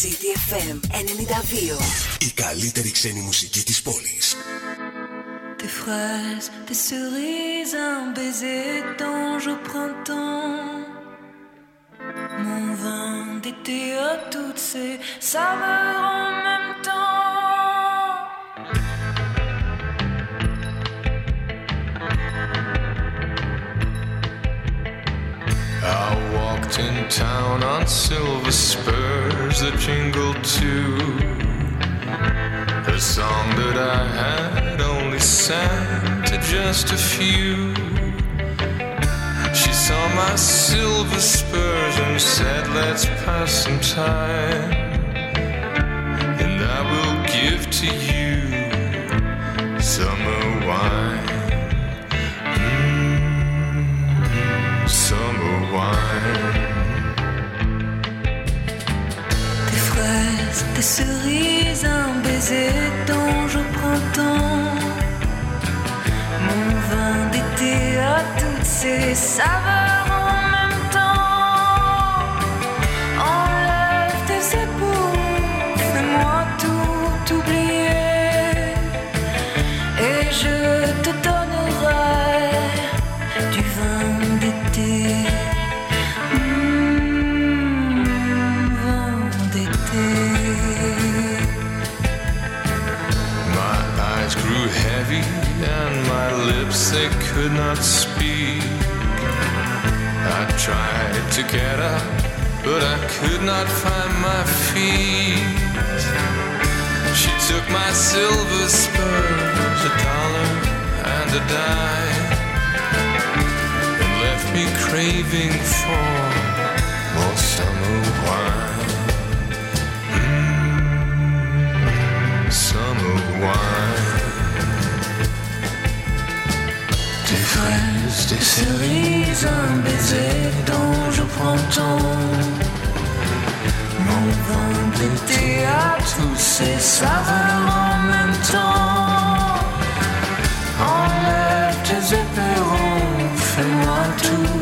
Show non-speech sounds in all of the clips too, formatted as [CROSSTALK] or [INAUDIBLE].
CDFM 92. Η καλύτερη ξένη μουσική της πόλης. Des fraises, des cerises, un baiser d'ange au printemps. Mon vin d'été à toutes ces saveurs en in town on silver spurs that jingled too. A song that I had only sang to just a few. She saw my silver spurs and said, Let's pass some time. And I will give to you summer wine. Mm, summer wine. Des cerises, un baiser d'ange au printemps. Mon vin d'été à toutes ces saveurs to get up, but I could not find my feet. She took my silver spurs, a dollar and a dime, and left me craving for more summer wine. Mm, summer wine. Des cerises, un baiser d'ange au printemps. Mon vin d'été à tous ces saveurs en même temps. Enlève tes éperons, fais-moi tout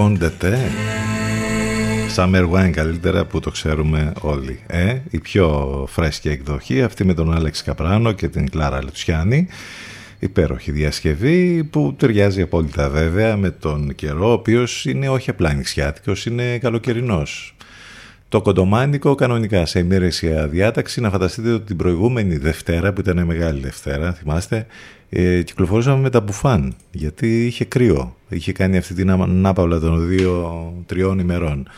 Βόντετε. Summer Wine καλύτερα που το ξέρουμε όλοι. Ε, η πιο φρέσκη εκδοχή, αυτή με τον Άλεξ Καπράνο και την Κλάρα Λουτσιάνη. Υπέροχη διασκευή που ταιριάζει απόλυτα βέβαια με τον καιρό, ο οποίος είναι όχι απλά νησιάτικος, είναι καλοκαιρινός. Το κοντομάνικο κανονικά σε ημέρησια διάταξη. Να φανταστείτε ότι την προηγούμενη Δευτέρα, που ήταν μεγάλη Δευτέρα, θυμάστε, ε, κυκλοφορούσαμε με τα μπουφάν, γιατί είχε κρύο. Είχε κάνει αυτή την ανάπαυλα των δύο-τριών ημερών.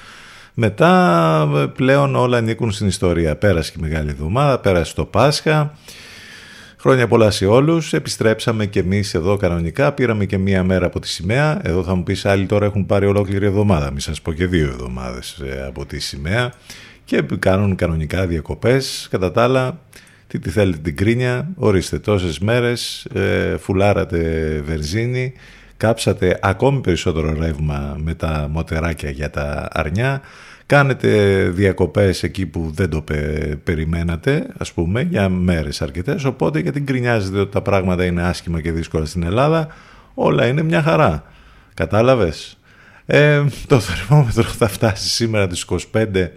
Μετά ε, πλέον όλα ανήκουν στην ιστορία. Πέρασε και η Μεγάλη Εβδομάδα, πέρασε το Πάσχα. Χρόνια πολλά σε όλους. Επιστρέψαμε και εμείς εδώ κανονικά. Πήραμε και μία μέρα από τη σημαία. Εδώ θα μου πεις άλλοι τώρα έχουν πάρει ολόκληρη εβδομάδα. Μη σας πω και δύο εβδομάδες ε, από τη σημαία. Και κάνουν κανονικά διακοπές. Κατά τα άλλα, τι τη θέλετε την κρίνια. Ορίστε τόσες μέρες. Ε, φουλάρατε βενζίνη. Κάψατε ακόμη περισσότερο ρεύμα με τα μοτεράκια για τα αρνιά. Κάνετε διακοπές εκεί που δεν το πε- περιμένατε, ας πούμε, για μέρες αρκετές, οπότε γιατί γκρινιάζετε ότι τα πράγματα είναι άσχημα και δύσκολα στην Ελλάδα, όλα είναι μια χαρά. Κατάλαβες; Ε, το θερμόμετρο θα φτάσει σήμερα τις 25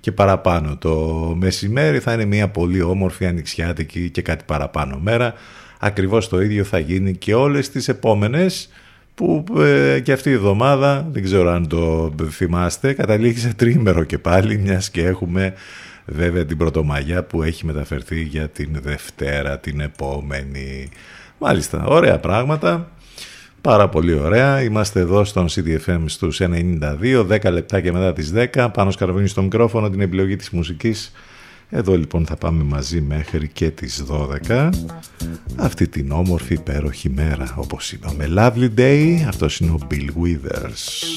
και παραπάνω. Το μεσημέρι θα είναι μια πολύ όμορφη ανοιξιάτικη και κάτι παραπάνω μέρα. Ακριβώς το ίδιο θα γίνει και όλες τις επόμενες που ε, και αυτή η εβδομάδα, δεν ξέρω αν το θυμάστε, καταλήγει σε τρίμερο και πάλι, μιας και έχουμε βέβαια την Πρωτομαγιά που έχει μεταφερθεί για την Δευτέρα την επόμενη. Μάλιστα, ωραία πράγματα. Πάρα πολύ ωραία. Είμαστε εδώ στον CDFM στους 92, 10 λεπτά και μετά τις 10. Πάνω σκαρβίνει στο μικρόφωνο την επιλογή της μουσικής. Εδώ λοιπόν θα πάμε μαζί μέχρι και τις 12 αυτή την όμορφη υπέροχη μέρα όπως είπαμε. Lovely day, αυτός είναι ο Bill Withers.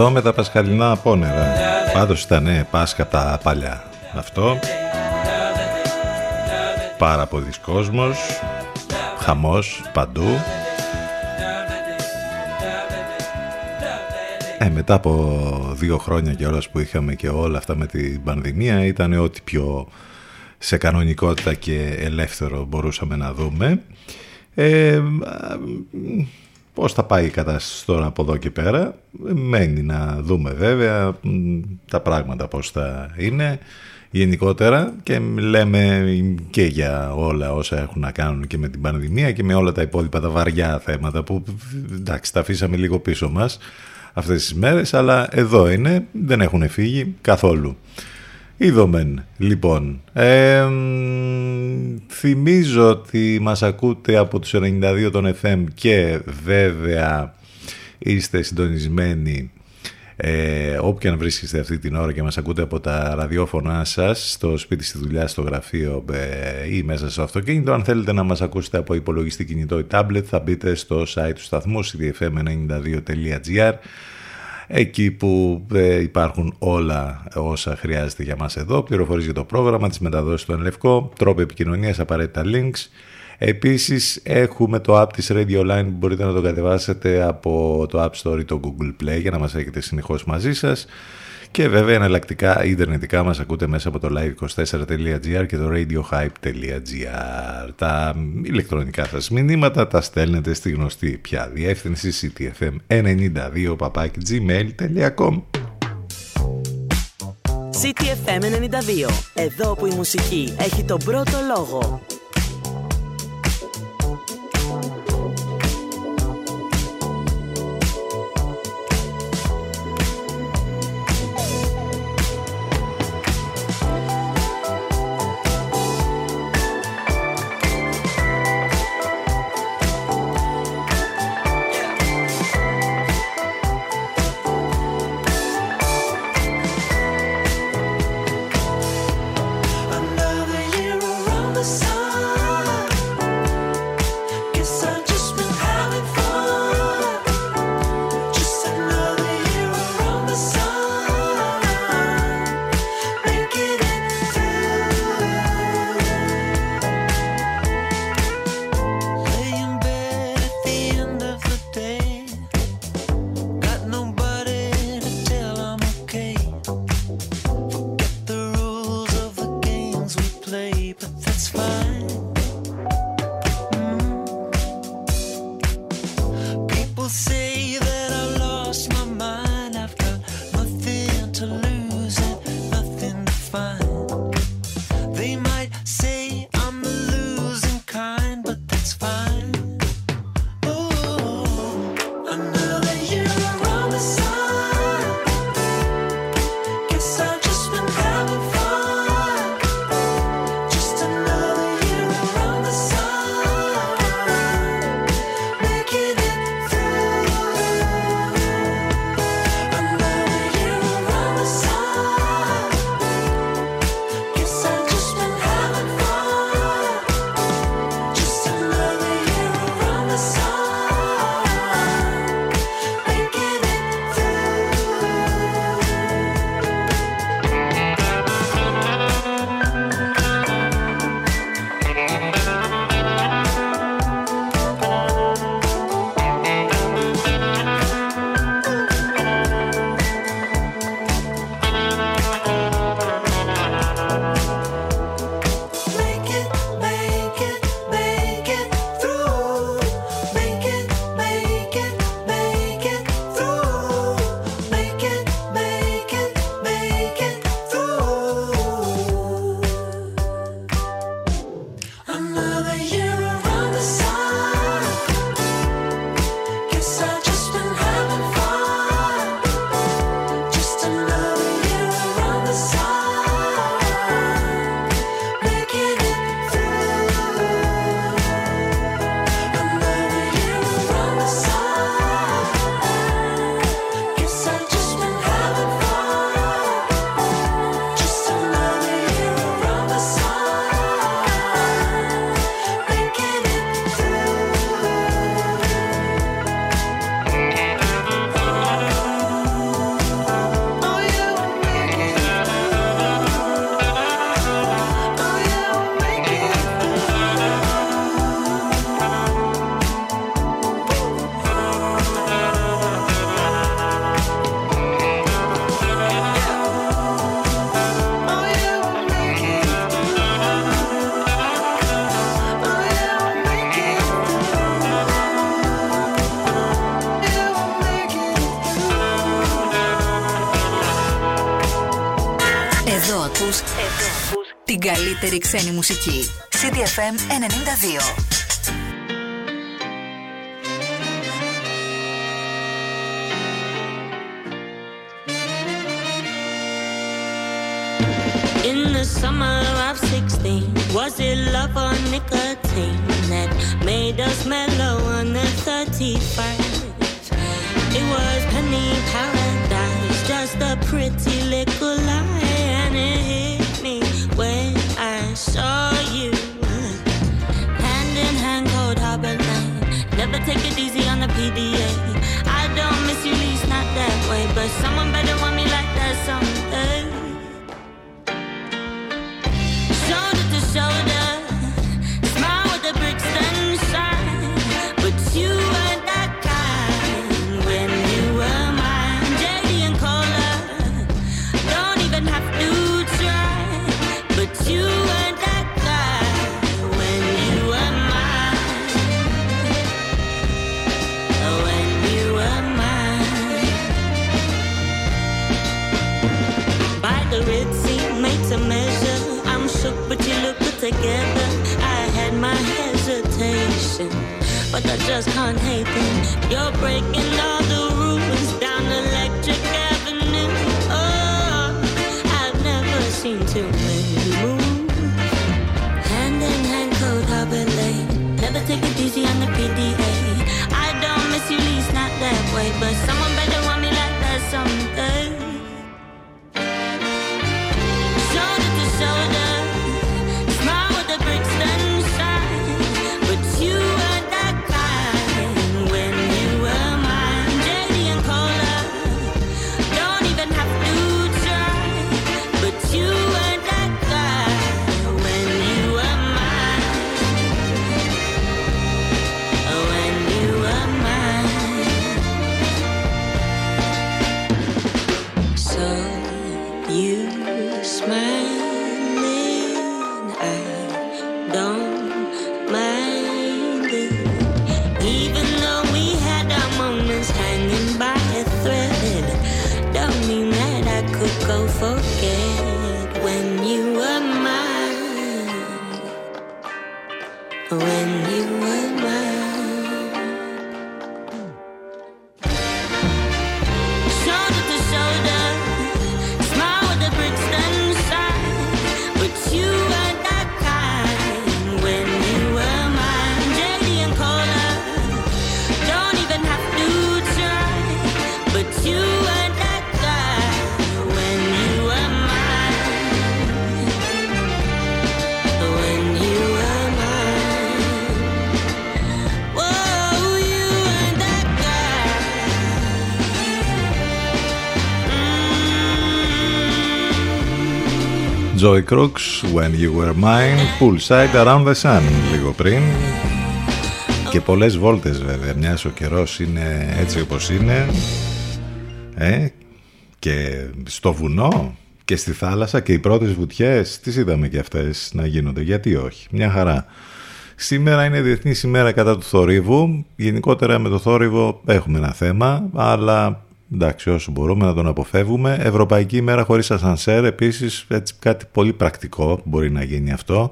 Εδώ με τα πασχαλινά απόνερα. Πάντως ήταν ε, Πάσχα από τα παλιά. Αυτό. Πάρα πολλοί κόσμος. Χαμός παντού. Ε, μετά από δύο χρόνια και όλας που είχαμε και όλα αυτά με την πανδημία ήταν ό,τι πιο σε κανονικότητα και ελεύθερο μπορούσαμε να δούμε. Ε, Πώς θα πάει η κατάσταση τώρα από εδώ και πέρα, μένει να δούμε βέβαια τα πράγματα πώς θα είναι γενικότερα και λέμε και για όλα όσα έχουν να κάνουν και με την πανδημία και με όλα τα υπόλοιπα τα βαριά θέματα που εντάξει τα αφήσαμε λίγο πίσω μας αυτές τις μέρες αλλά εδώ είναι, δεν έχουν φύγει καθόλου. Είδομεν, λοιπόν. Ε, θυμίζω ότι μας ακούτε από τους 92 των FM και βέβαια είστε συντονισμένοι ε, όπου και αν βρίσκεστε αυτή την ώρα και μας ακούτε από τα ραδιόφωνά σας στο σπίτι, στη δουλειά, στο γραφείο ε, ή μέσα στο αυτοκίνητο αν θέλετε να μας ακούσετε από υπολογιστή κινητό ή tablet θα μπείτε στο site του σταθμού cdfm92.gr εκεί που ε, υπάρχουν όλα όσα χρειάζεται για μας εδώ, πληροφορίες για το πρόγραμμα, τις μεταδόσεις του Ενλευκό, τρόπο επικοινωνίας, απαραίτητα links. Επίσης έχουμε το app της Radio Line που μπορείτε να το κατεβάσετε από το App Store ή το Google Play για να μας έχετε συνεχώς μαζί σας Και βέβαια εναλλακτικά ιντερνετικά μας ακούτε μέσα από το live24.gr και το radiohype.gr. Τα ηλεκτρονικά σας μηνύματα τα στέλνετε στη γνωστή πια διεύθυνση ctfm92 gmail.com CTFM 92. Εδώ που η μουσική έχει τον πρώτο λόγο. καλύτερη ξένη μουσική. CDFM 92. In the summer of 16, was it love or nicotine that made us mellow on the 31st? It was penny paradise, just a pretty little lie, and it hit Take it easy on the PDA. I don't miss you, least not that way. But someone better want me like that someday. But I just can't hate them. You're breaking all Joy Crooks, When You Were Mine, Poolside Around the Sun, λίγο πριν. Και πολλές βόλτες βέβαια, μιας ο καιρός είναι έτσι όπως είναι. Ε, και στο βουνό και στη θάλασσα και οι πρώτες βουτιές, τις είδαμε και αυτές να γίνονται, γιατί όχι, μια χαρά. Σήμερα είναι Διεθνής ημέρα κατά του θορύβου. Γενικότερα με το θόρυβο έχουμε ένα θέμα, αλλά εντάξει όσο μπορούμε να τον αποφεύγουμε. Ευρωπαϊκή ημέρα χωρίς ασανσέρ, επίσης έτσι κάτι πολύ πρακτικό που μπορεί να γίνει αυτό.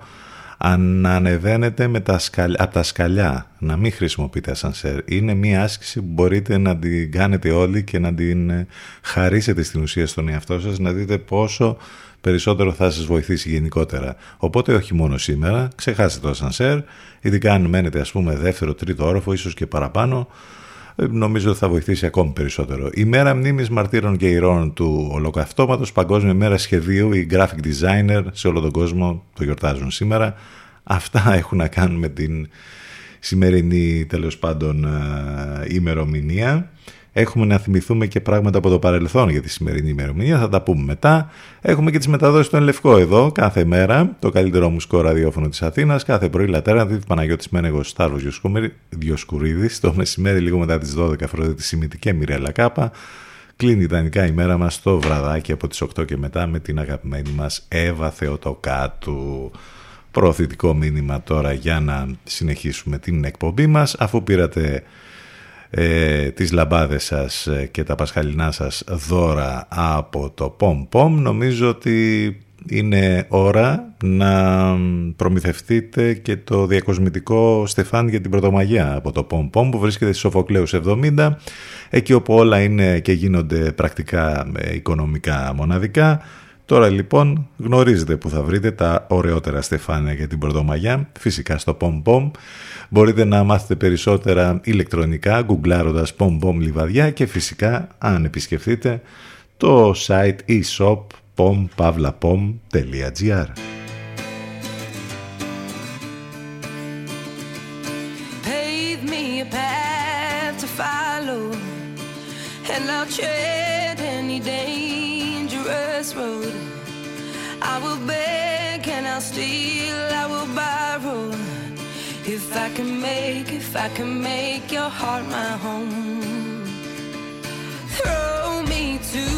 Αν ανεβαίνετε με τα σκαλ... από τα σκαλιά, να μην χρησιμοποιείτε ασανσέρ. Είναι μια άσκηση που μπορείτε να την κάνετε όλοι και να την ε, χαρίσετε στην ουσία στον εαυτό σας, να δείτε πόσο περισσότερο θα σας βοηθήσει γενικότερα. Οπότε όχι μόνο σήμερα, ξεχάστε το ασανσέρ, ειδικά αν μένετε ας πούμε δεύτερο, τρίτο όροφο, ίσως και παραπάνω, ε, νομίζω ότι θα βοηθήσει ακόμη περισσότερο. Η μέρα μνήμης μαρτύρων και ηρώων του ολοκαυτώματος, παγκόσμια μέρα σχεδίου, οι graphic designer σε όλο τον κόσμο το γιορτάζουν σήμερα. Αυτά έχουν να κάνουν με την σημερινή τέλος πάντων ε, ημερομηνία. Έχουμε να θυμηθούμε και πράγματα από το παρελθόν για τη σημερινή ημερομηνία, θα τα πούμε μετά. Έχουμε και τις μεταδόσεις στον Λευκό εδώ, κάθε μέρα, το καλύτερο μουσικό ραδιόφωνο της Αθήνας, κάθε πρωί Λατέρα, δείτε Παναγιώτης Μένεγος Στάρβος Διοσκουρίδης, το μεσημέρι λίγο μετά τις 12 Αφροδίτη Σιμίτη και Μιρέλα Κάπα. Κλείνει ιδανικά η μέρα μας το βραδάκι από τις 8 και μετά με την αγαπημένη μας Εύα Θεοτοκάτου. Προωθητικό μήνυμα τώρα για να συνεχίσουμε την εκπομπή μας αφού πήρατε ε, τις λαμπάδες σας ε, και τα πασχαλινά σας δώρα από το Πομ Πομ. Νομίζω ότι είναι ώρα να προμηθευτείτε και το διακοσμητικό στεφάν για την Πρωτομαγιά από το Πομ Πομ που βρίσκεται στη Σοφοκλέους 70 εκεί όπου όλα είναι και γίνονται πρακτικά ε, οικονομικά μοναδικά Τώρα λοιπόν γνωρίζετε που θα βρείτε τα ωραιότερα στεφάνια για την Πρωτομαγιά, φυσικά στο Pom Pom. Μπορείτε να μάθετε περισσότερα ηλεκτρονικά, γκουγκλάροντας Pom Pom Λιβαδιά και φυσικά αν επισκεφτείτε το site e-shop pompavlapom.gr Can make, if I can make your heart my home. Throw me to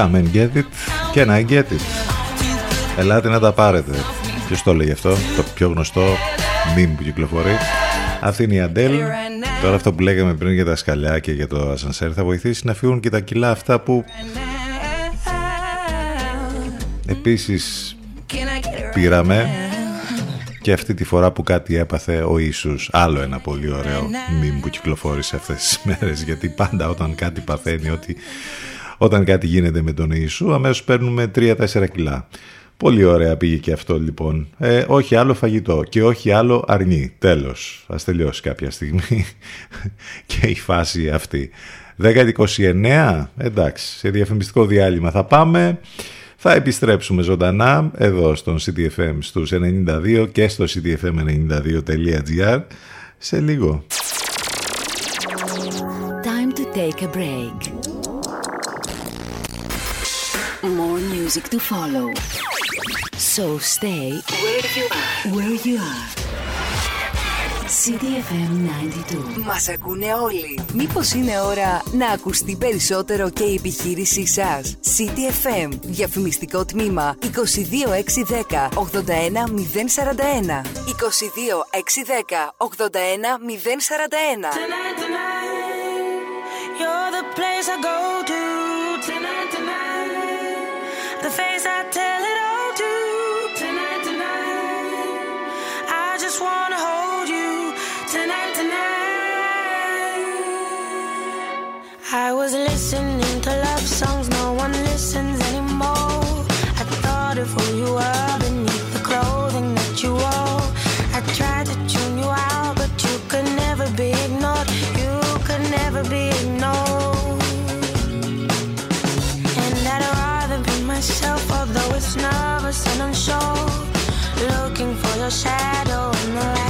Come and get it. Can I get it; Ελάτε να τα πάρετε. Ποιος το έλεγε αυτό, το πιο γνωστό meme που κυκλοφορεί. Αυτή είναι η Αντέλ. Τώρα αυτό που λέγαμε πριν για τα σκαλιά και για το ασανσέρ θα βοηθήσει να φύγουν και τα κιλά αυτά που επίσης πήραμε και αυτή τη φορά που κάτι έπαθε ο Ιησούς. Άλλο ένα πολύ ωραίο meme που κυκλοφόρησε αυτές τις μέρες γιατί πάντα όταν κάτι παθαίνει, ότι όταν κάτι γίνεται με τον Ιησού αμέσως παίρνουμε 3-4 κιλά. Πολύ ωραία πήγε και αυτό λοιπόν. Ε, όχι άλλο φαγητό και όχι άλλο αρνί. Τέλος. Ας τελειώσει κάποια στιγμή [LAUGHS] και η φάση αυτή. 10-29, εντάξει, σε διαφημιστικό διάλειμμα θα πάμε. Θα επιστρέψουμε ζωντανά εδώ στον CTFM στους 92 και στο ctfm92.gr σε λίγο. Time to take a break. Music to follow. So stay where you are. Where you are. CDFM 92. Μας ακούνε όλοι. Μήπως είναι ώρα να ακουστεί περισσότερο και η επιχείρησή σας. CDFM. Διαφημιστικό τμήμα 22610 81041. 22610 81041. Tonight, tonight, you're the place I go to. Tonight, tonight, I was listening to love songs it's nervous and unsure. Looking for your shadow in the light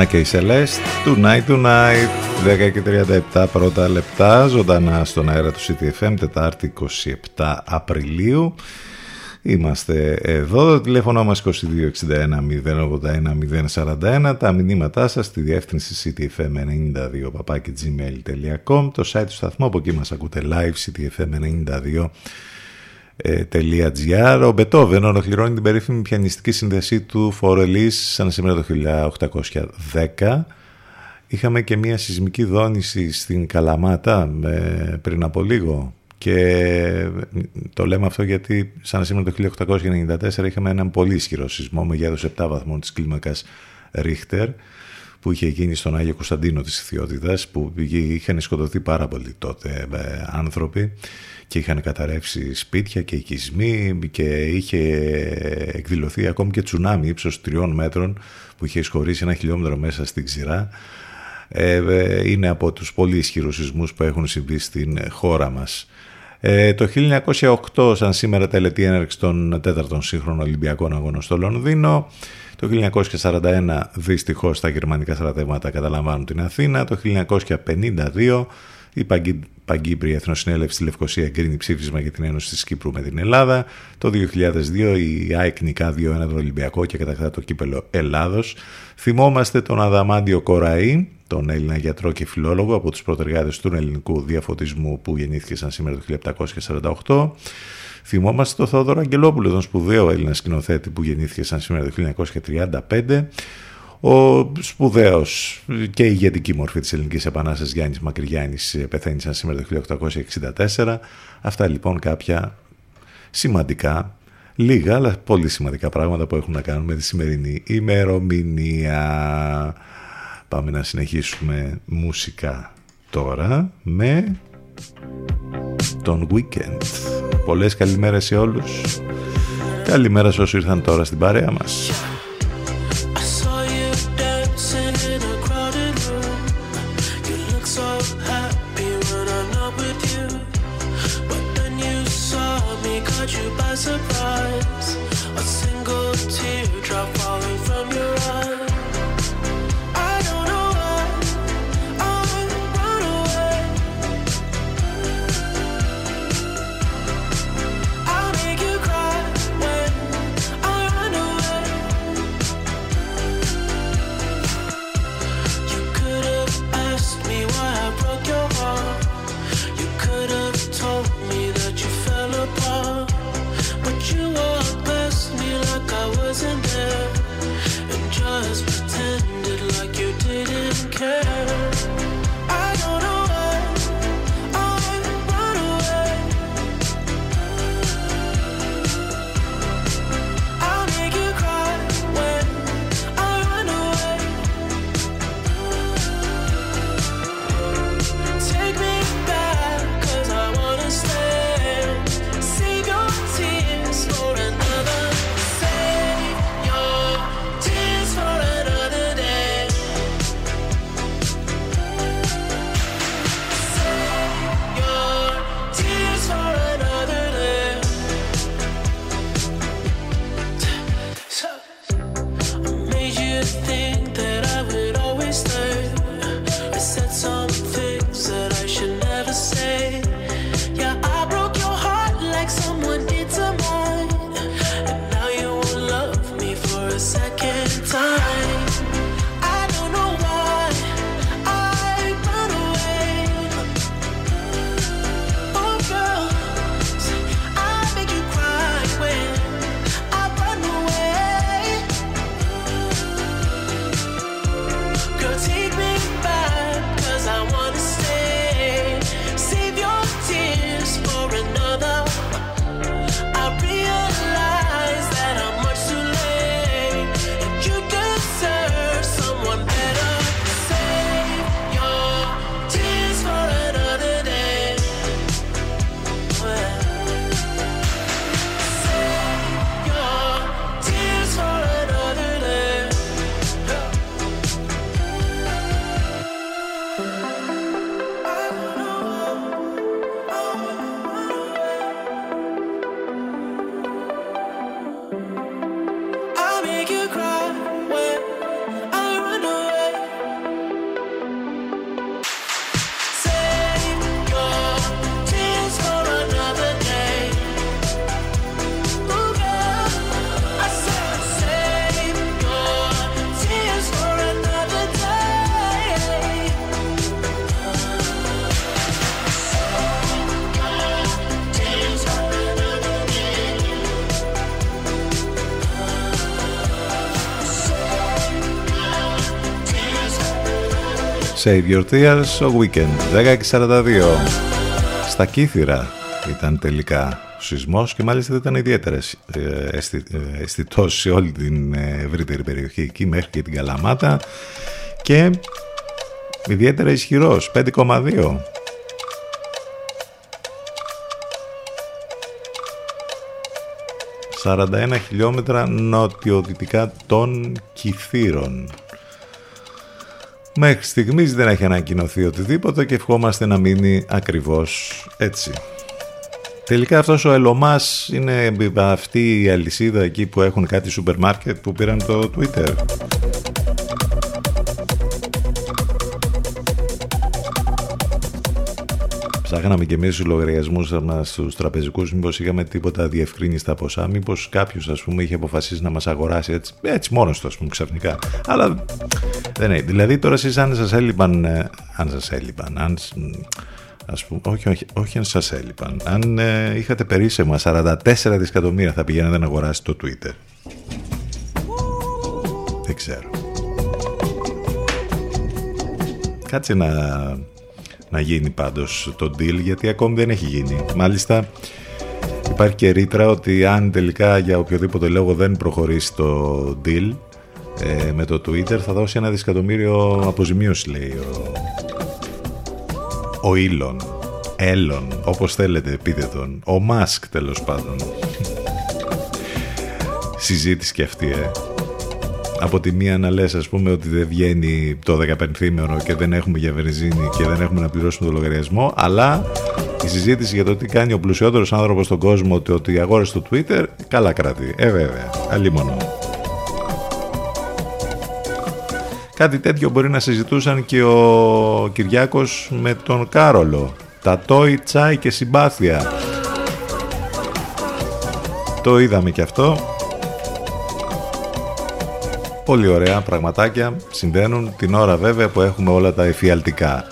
Να και η Celeste, Tonight Tonight, 10 και 37 πρώτα λεπτά, ζωντανά στον αέρα του CTFM, Τετάρτη 27 Απριλίου. Είμαστε εδώ, το τηλέφωνο μας 2261 081 041, τα μηνύματά σας στη διεύθυνση ctfm92 papakigmail.com, το site του σταθμού, από εκεί μας ακούτε live ctfm92 .gr. Ο Μπετόβεν ολοκληρώνει την περίφημη πιανιστική σύνδεσή του Φορελής σαν σήμερα το 1810. Είχαμε και μια σεισμική δόνηση στην Καλαμάτα ε, πριν από λίγο και το λέμε αυτό γιατί σαν σήμερα το 1894 είχαμε έναν πολύ ισχυρό σεισμό μεγέθους 7 βαθμών της κλίμακας Ρίχτερ που είχε γίνει στον Άγιο Κωνσταντίνο της Ιθιότητας που είχαν σκοτωθεί πάρα πολύ τότε ε, άνθρωποι και είχαν καταρρεύσει σπίτια και οικισμοί και είχε εκδηλωθεί ακόμη και τσουνάμι ύψος τριών μέτρων που είχε εισχωρήσει ένα χιλιόμετρο μέσα στην ξηρά. Ε, ε, είναι από τους πολύ ισχυρούς σεισμούς που έχουν συμβεί στην χώρα μας. Ε, το 1908, σαν σήμερα τελετή έναρξη των τέταρτων σύγχρονων Ολυμπιακών Αγώνων στο Λονδίνο. Το 1941 δυστυχώς τα γερμανικά στρατεύματα καταλαμβάνουν την Αθήνα. Το 1952 η Παγκύπρια Εθνοσυνέλευση στη Λευκοσία εγκρίνει ψήφισμα για την Ένωση της Κύπρου με την Ελλάδα. Το 2002 η ΑΕΚ νικά 2-1 τον Ολυμπιακό και κατακτά το κύπελο Ελλάδος. Θυμόμαστε τον Αδαμάντιο Κοραή, τον Έλληνα γιατρό και φιλόλογο από τους πρωτεργάτες του ελληνικού διαφωτισμού που γεννήθηκε σαν σήμερα το 1748. Θυμόμαστε τον Θόδωρο Αγγελόπουλο, τον σπουδαίο Έλληνα σκηνοθέτη που γεννήθηκε σαν σήμερα το 1935. Ο σπουδαίος και ηγετική μορφή της ελληνικής επανάστασης Γιάννης Μακρυγιάννης πεθαίνει σαν σήμερα το 1864. Αυτά λοιπόν κάποια σημαντικά, λίγα αλλά πολύ σημαντικά πράγματα που έχουν να κάνουν με τη σημερινή ημερομηνία. Πάμε να συνεχίσουμε μουσικά τώρα με τον Weekend. Πολλές καλημέρες σε όλους. Καλημέρα σε όσους ήρθαν τώρα στην παρέα μας. Save Your Tears, ο Weekend, 10.42. Στα Κύθυρα ήταν τελικά ο σεισμός και μάλιστα ήταν ιδιαίτερα ε, αισθητός σε όλη την ε, ευρύτερη περιοχή εκεί μέχρι και την Καλαμάτα και ιδιαίτερα ισχυρός, 5,2. 41 χιλιόμετρα νοτιοδυτικά των Κυθύρων. Μέχρι στιγμής δεν έχει ανακοινωθεί οτιδήποτε και ευχόμαστε να μείνει ακριβώς έτσι. Τελικά αυτός ο Ελομάς είναι αυτή η αλυσίδα εκεί που έχουν κάτι σούπερ μάρκετ που πήραν το Twitter. Ψάχναμε και εμείς τους λογαριασμούς μα στους τραπεζικούς, μήπως είχαμε τίποτα διευκρίνηστα ποσά, μήπως κάποιος ας πούμε είχε αποφασίσει να μας αγοράσει έτσι, έτσι μόνος του, ας πούμε, ξαφνικά. Αλλά δεν είναι. Δηλαδή τώρα εσείς αν σας έλειπαν. Ε, αν σας έλειπαν, αν. Ας πούμε, όχι, όχι, όχι αν σας έλειπαν. Αν ε, είχατε περίσσεμα 44 δισεκατομμύρια θα πηγαίνατε να αγοράσετε το Twitter. Δεν ξέρω. Κάτσε να να γίνει πάντως το deal γιατί ακόμη δεν έχει γίνει. Μάλιστα υπάρχει και ρήτρα ότι αν τελικά για οποιοδήποτε λόγο δεν προχωρήσει το deal ε, με το Twitter θα δώσει ένα δισεκατομμύριο αποζημίωση λέει ο, ο Elon. Elon, όπως θέλετε πείτε τον. Ο Musk τέλος πάντων. Συζήτηση και αυτή, ε από τη μία να λες ας πούμε ότι δεν βγαίνει το 15 και δεν έχουμε για βενζίνη και δεν έχουμε να πληρώσουμε το λογαριασμό αλλά η συζήτηση για το τι κάνει ο πλουσιότερος άνθρωπος στον κόσμο ότι, ότι αγόρασε το Twitter καλά κρατεί. Ε βέβαια, αλίμονο. Κάτι τέτοιο μπορεί να συζητούσαν και ο Κυριάκος με τον Κάρολο. Τα τόι, τσάι και συμπάθεια. Το είδαμε και αυτό. Πολύ ωραία πραγματάκια συμβαίνουν την ώρα βέβαια που έχουμε όλα τα εφιαλτικά.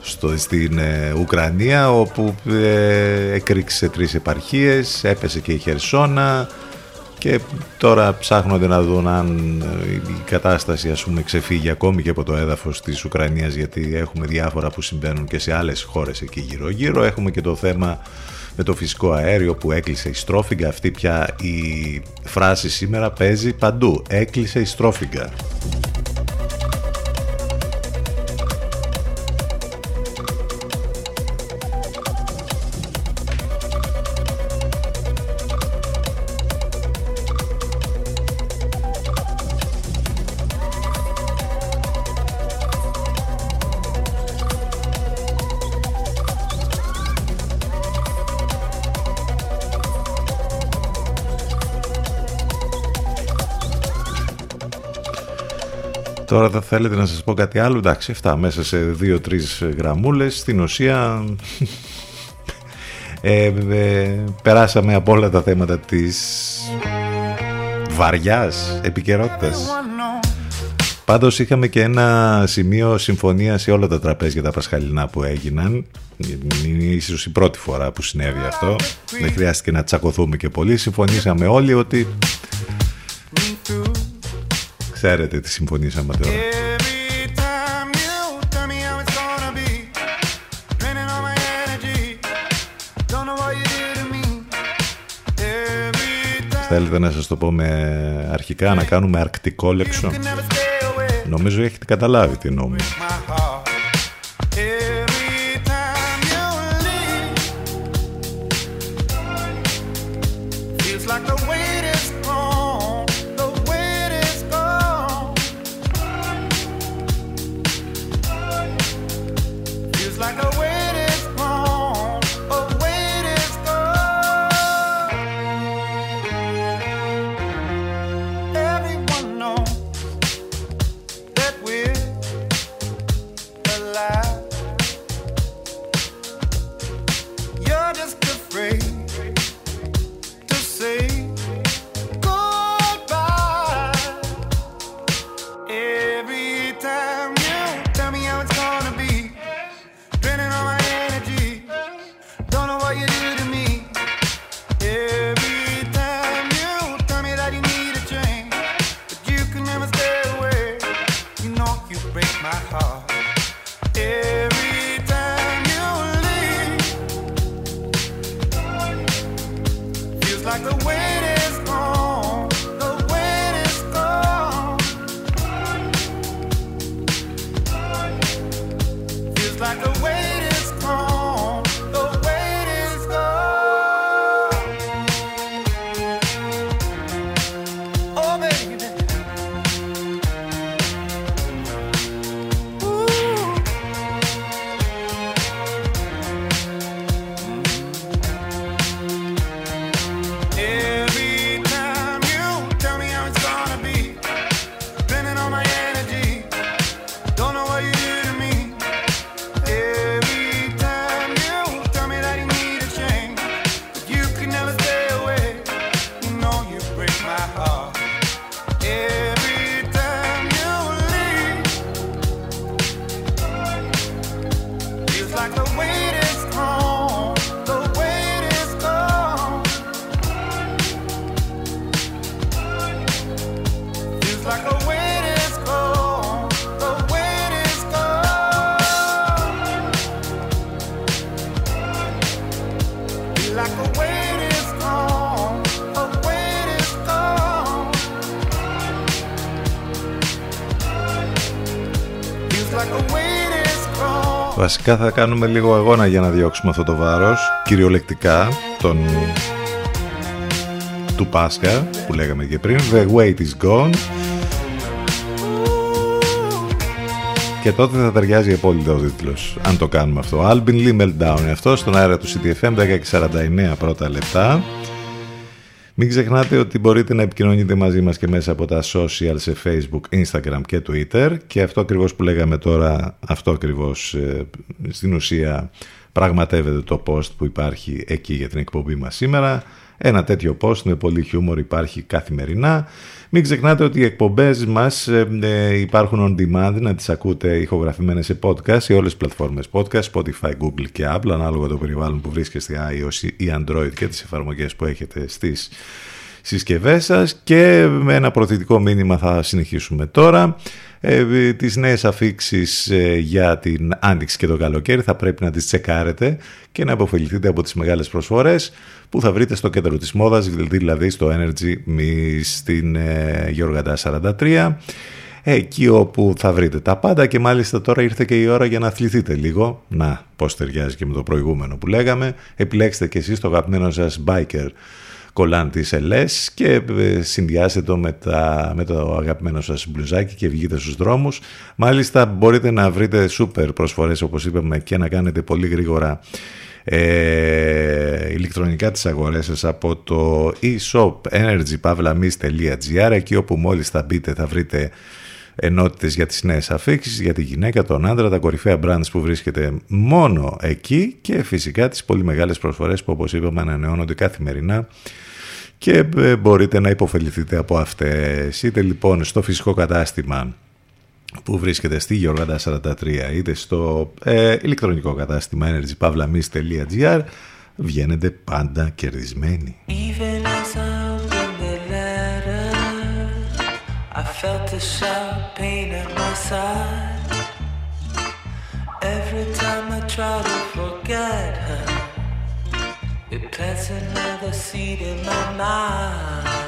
Στο, στην ε, Ουκρανία όπου ε, εκρήξε τρεις επαρχίες, έπεσε και η Χερσόνα και τώρα ψάχνονται να δουν αν ε, η κατάσταση ας πούμε ξεφύγει ακόμη και από το έδαφος της Ουκρανίας γιατί έχουμε διάφορα που συμβαίνουν και σε άλλες χώρες εκεί γύρω γύρω έχουμε και το θέμα με το φυσικό αέριο που έκλεισε η στρόφιγγα. Αυτή πια η φράση σήμερα παίζει παντού. Έκλεισε η στρόφιγγα. Θέλετε να σας πω κάτι άλλο. Εντάξει, αυτά μέσα σε δύο-τρεις γραμμούλες. Στην ουσία ε, ε, περάσαμε από όλα τα θέματα της βαριάς επικαιρότητας. Πάντως είχαμε και ένα σημείο συμφωνία σε όλα τα τραπέζια τα πασχαλινά που έγιναν. Είναι ίσως η πρώτη φορά που συνέβη αυτό. Δεν χρειάστηκε να τσακωθούμε και πολύ. Συμφωνήσαμε όλοι ότι Ξέρετε τι συμφωνήσαμε τώρα. Θέλετε να σας το πω με αρχικά να κάνουμε αρκτικό λέξο. Νομίζω έχετε καταλάβει τι εννοούμε. Βασικά θα κάνουμε λίγο αγώνα για να διώξουμε αυτό το βάρος. Κυριολεκτικά τον... του Πάσχα που λέγαμε και πριν. The weight is gone. Και τότε θα ταιριάζει απόλυτα ο τίτλος Αν το κάνουμε αυτό. Albin Lee Meltdown είναι αυτός Στον αέρα του CTFM 10.49 πρώτα λεπτά. Μην ξεχνάτε ότι μπορείτε να επικοινωνείτε μαζί μας και μέσα από τα social σε Facebook, Instagram και Twitter. Και αυτό ακριβώς που λέγαμε τώρα, αυτό ακριβώς ε, στην ουσία πραγματεύεται το post που υπάρχει εκεί για την εκπομπή μας σήμερα. Ένα τέτοιο post με πολύ χιούμορ υπάρχει καθημερινά. Μην ξεχνάτε ότι οι εκπομπές μας ε, ε, υπάρχουν on demand, να τις ακούτε ηχογραφημένες σε podcast, σε όλες τις πλατφόρμες podcast, Spotify, Google και Apple, ανάλογα το περιβάλλον που βρίσκεστε iOS ή Android και τις εφαρμογές που έχετε στις συσκευές σας και με ένα προθετικό μήνυμα θα συνεχίσουμε τώρα. Ε, τις νέες αφήξεις ε, για την άνοιξη και το καλοκαίρι θα πρέπει να τις τσεκάρετε και να αποφεληθείτε από τις μεγάλες προσφορές που θα βρείτε στο κέντρο της μόδας, δηλαδή στο Energy Me στην ε, 43 εκεί όπου θα βρείτε τα πάντα και μάλιστα τώρα ήρθε και η ώρα για να αθληθείτε λίγο. Να πώς ταιριάζει και με το προηγούμενο που λέγαμε. Επιλέξτε και εσείς το αγαπημένο σας biker κολλάν της ΕΛΕΣ και ε, συνδυάστε το με, τα, με το αγαπημένο σας μπλουζάκι και βγείτε στους δρόμους. Μάλιστα μπορείτε να βρείτε σούπερ προσφορές όπως είπαμε και να κάνετε πολύ γρήγορα ε, ηλεκτρονικά τις αγορές σας από το e-shop energypavlamis.gr εκεί όπου μόλις θα μπείτε θα βρείτε ενότητες για τις νέες αφήξεις, για τη γυναίκα, τον άντρα, τα κορυφαία brands που βρίσκεται μόνο εκεί και φυσικά τις πολύ μεγάλες προσφορές που όπως είπαμε ανανεώνονται καθημερινά και ε, μπορείτε να υποφεληθείτε από αυτές. Είτε λοιπόν στο φυσικό κατάστημα που βρίσκεται στη Γεωργάντα 43 είτε στο ε, ηλεκτρονικό κατάστημα energypavlamis.gr βγαίνετε πάντα κερδισμένοι. I felt the sharp pain at my side Every time I try to forget her It plants another seed in my mind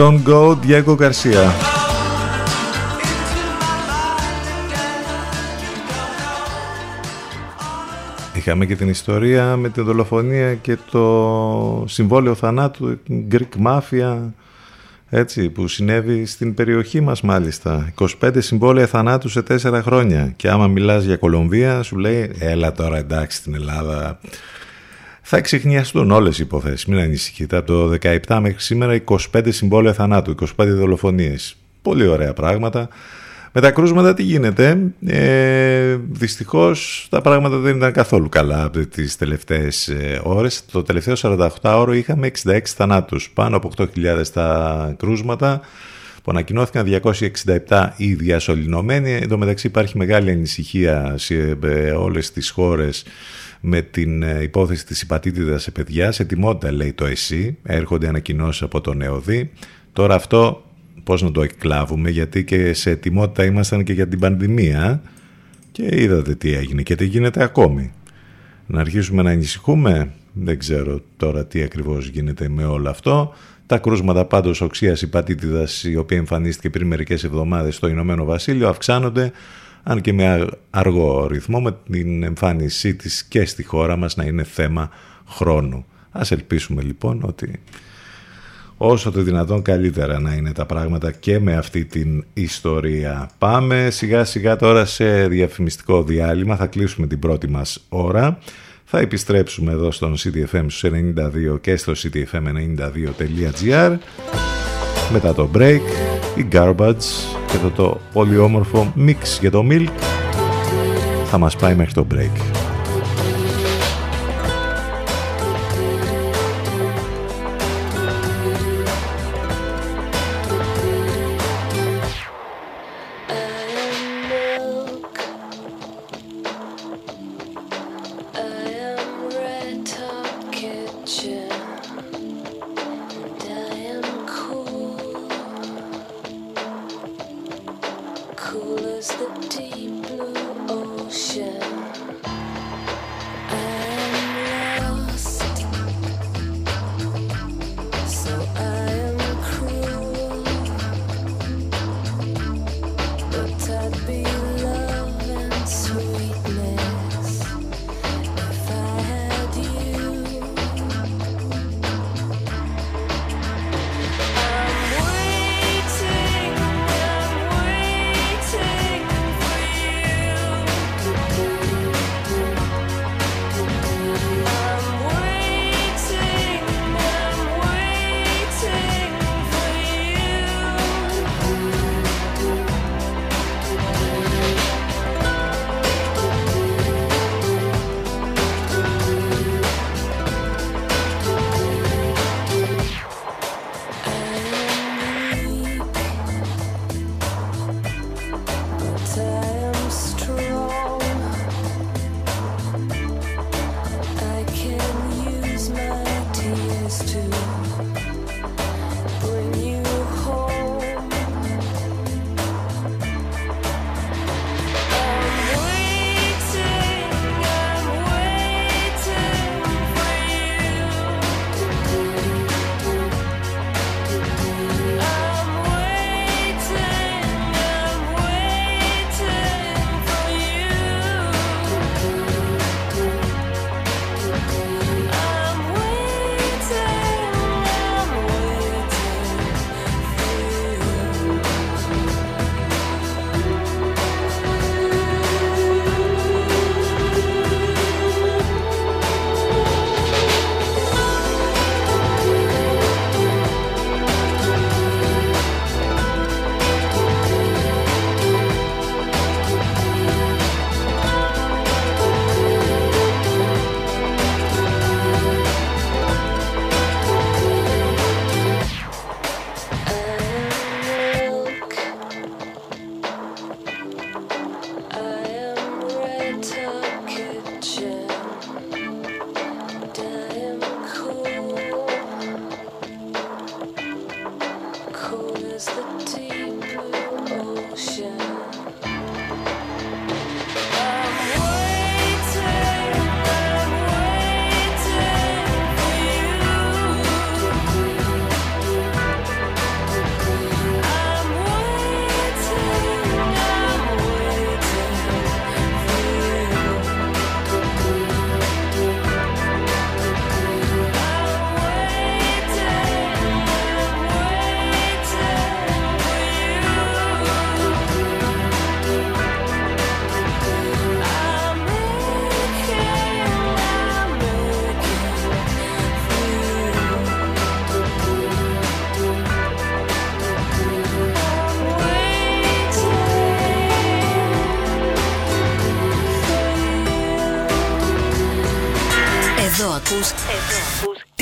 Don't Go, Diego Garcia. Είχαμε και την ιστορία με την δολοφονία και το συμβόλαιο θανάτου Greek Mafia έτσι, που συνέβη στην περιοχή μας μάλιστα. 25 συμβόλαια θανάτου σε 4 χρόνια. Και άμα μιλάς για Κολομβία σου λέει έλα τώρα εντάξει στην Ελλάδα. Θα εξηχνιαστούν όλες οι υποθέσεις, μην ανησυχείτε. Από το 17 μέχρι σήμερα 25 συμβόλαια θανάτου, 25 δολοφονίες. Πολύ ωραία πράγματα. Με τα κρούσματα τι γίνεται; Ε, δυστυχώς τα πράγματα δεν ήταν καθόλου καλά από τις τελευταίες ε, ώρες. Το τελευταίο 48 ώρο είχαμε 66 θανάτους. Πάνω από 8.000 τα κρούσματα που ανακοινώθηκαν 267 οι διασωληνωμένοι. Εν τω μεταξύ υπάρχει μεγάλη ανησυχία σε ε, όλες τις χώρες με την ε, υπόθεση της υπατήτητας σε παιδιά. Σε τιμότητα λέει το ΕΣΥ. Έρχονται ανακοινώσεις από το ΝΕΟΔΗ. Τώρα αυτό πώς να το εκλάβουμε γιατί και σε ετοιμότητα ήμασταν και για την πανδημία και είδατε τι έγινε και τι γίνεται ακόμη. Να αρχίσουμε να ανησυχούμε, δεν ξέρω τώρα τι ακριβώς γίνεται με όλο αυτό. Τα κρούσματα πάντως οξείας υπατήτηδας η οποία εμφανίστηκε πριν μερικές εβδομάδες στο Ηνωμένο Βασίλειο αυξάνονται αν και με αργό ρυθμό με την εμφάνισή της και στη χώρα μας να είναι θέμα χρόνου. Ας ελπίσουμε λοιπόν ότι όσο το δυνατόν καλύτερα να είναι τα πράγματα και με αυτή την ιστορία. Πάμε σιγά σιγά τώρα σε διαφημιστικό διάλειμμα, θα κλείσουμε την πρώτη μας ώρα. Θα επιστρέψουμε εδώ στον CTFM στους 92 και στο ctfm92.gr μετά το break, η Garbage και το, το πολύ όμορφο mix για το Milk θα μας πάει μέχρι το break.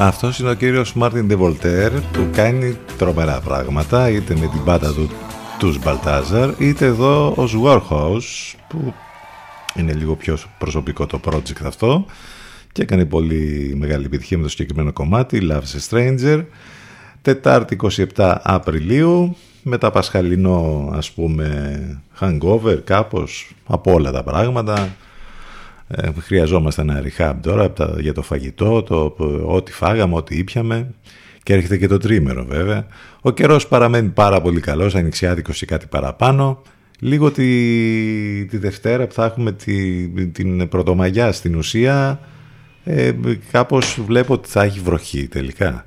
Αυτός είναι ο κύριος Μάρτιν Ντεβολτέρ που κάνει τρομερά πράγματα είτε με την πάτα του τους Μπαλτάζαρ είτε εδώ ως Warhouse που είναι λίγο πιο προσωπικό το project αυτό και έκανε πολύ μεγάλη επιτυχία με το συγκεκριμένο κομμάτι Love's a Stranger. Τετάρτη 27 Απριλίου με τα πασχαλινό ας πούμε hangover κάπως από όλα τα πράγματα ε, χρειαζόμαστε ένα rehab τώρα για το φαγητό, το, ό,τι φάγαμε, ό,τι ήπιαμε και έρχεται και το τρίμερο βέβαια. Ο καιρός παραμένει πάρα πολύ καλός, ανοιξιάδικος ή κάτι παραπάνω. Λίγο τη, τη Δευτέρα που θα έχουμε τη, την Πρωτομαγιά στην ουσία ε, κάπως βλέπω ότι θα έχει βροχή τελικά.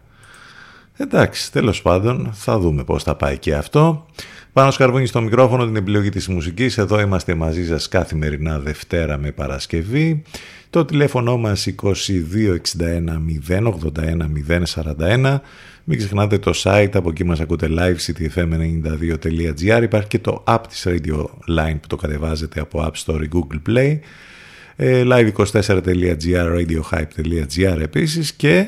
Εντάξει, τέλος πάντων θα δούμε πώς θα πάει και αυτό. Πάνω σκαρβούνι στο μικρόφωνο την επιλογή της μουσικής. Εδώ είμαστε μαζί σας καθημερινά Δευτέρα με Παρασκευή. Το τηλέφωνο μας 2261 081 041. Μην ξεχνάτε το site, από εκεί μας ακούτε live ctfm92.gr. Υπάρχει και το app της Radio Line που το κατεβάζετε από App Store Google Play. Ε, live24.gr, radiohype.gr επίσης και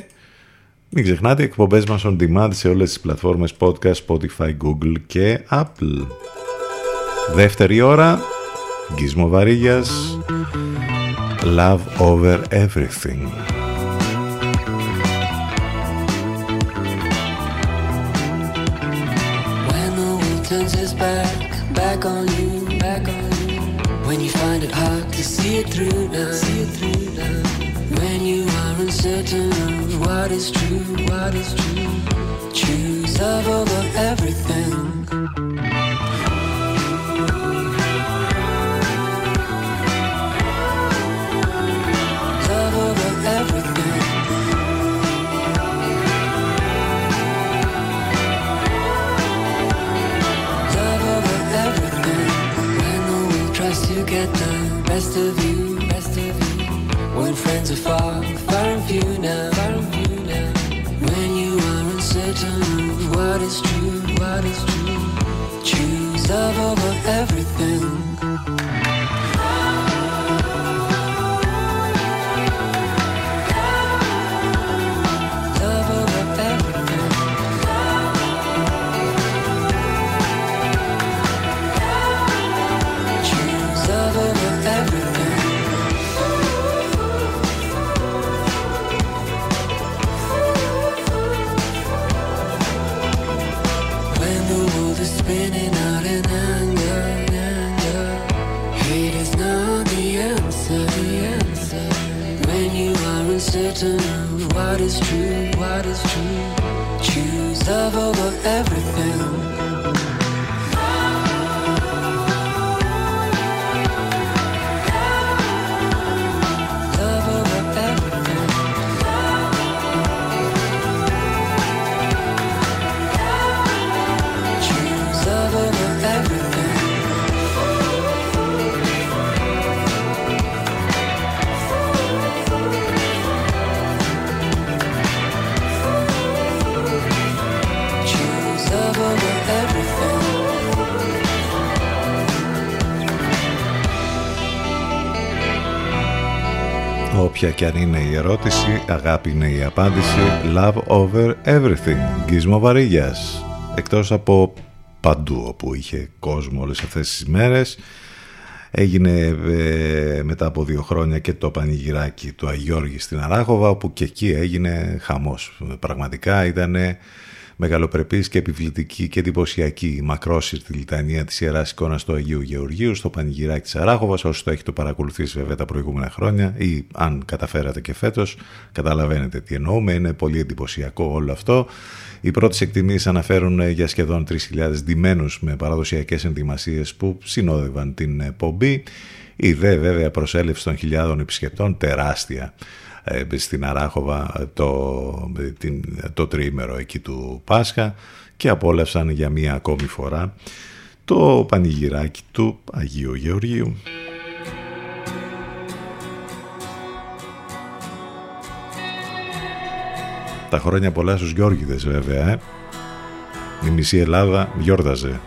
μην ξεχνάτε εκπομπές μας on demand σε όλες τις πλατφόρμες podcast, Spotify, Google και Apple. Δεύτερη ώρα, Γκίσμο Βαρύγιας, Love Over Everything. turns his back, back on you, back on you. When you find it hard to see it through now, see it through now. When you are uncertain of what is true, what is true. Choose love over everything. Love over everything. Love over everything. I know we trust you get the best of you, best of you. When friends are far, and few now. When you are uncertain of what is true, what is true. Choose love over everything. What is true, what is true. Choose love over everything. Όποια και αν είναι η ερώτηση, αγάπη είναι η απάντηση. Love over everything. Γκίσμο Βαρύγιας. Εκτός από παντού όπου είχε κόσμο όλες αυτές τις μέρες. Έγινε ε, μετά από δύο χρόνια και το πανηγυράκι του Αγιώργη στην Αράχοβα, όπου και εκεί έγινε χαμός. Πραγματικά ήταν μεγαλοπρεπής και επιβλητική και εντυπωσιακή. Μακρόσυρτη λιτανία της Ιεράς Εικόνας του Αγίου Γεωργίου στο Πανηγυράκι της Αράχοβας όσοι το έχετε παρακολουθήσει βέβαια τα προηγούμενα χρόνια ή αν καταφέρατε και φέτος καταλαβαίνετε τι εννοούμε. Είναι πολύ εντυπωσιακό όλο αυτό. Οι πρώτες εκτιμήσεις αναφέρουν για σχεδόν 3.000 ντυμένους με παραδοσιακές ενδυμασίες που συνόδευαν την πομπή. Η δε βέβαια προσέλευση των χιλιάδων επισκεπτών τεράστια. ε, στην Αράχοβα το, την, το τριήμερο εκεί του Πάσχα και απόλαυσαν για μία ακόμη φορά το πανηγυράκι του Αγίου Γεωργίου. Τα χρόνια πολλά στους Γιώργιδες βέβαια, ε. Η μισή Ελλάδα γιόρταζε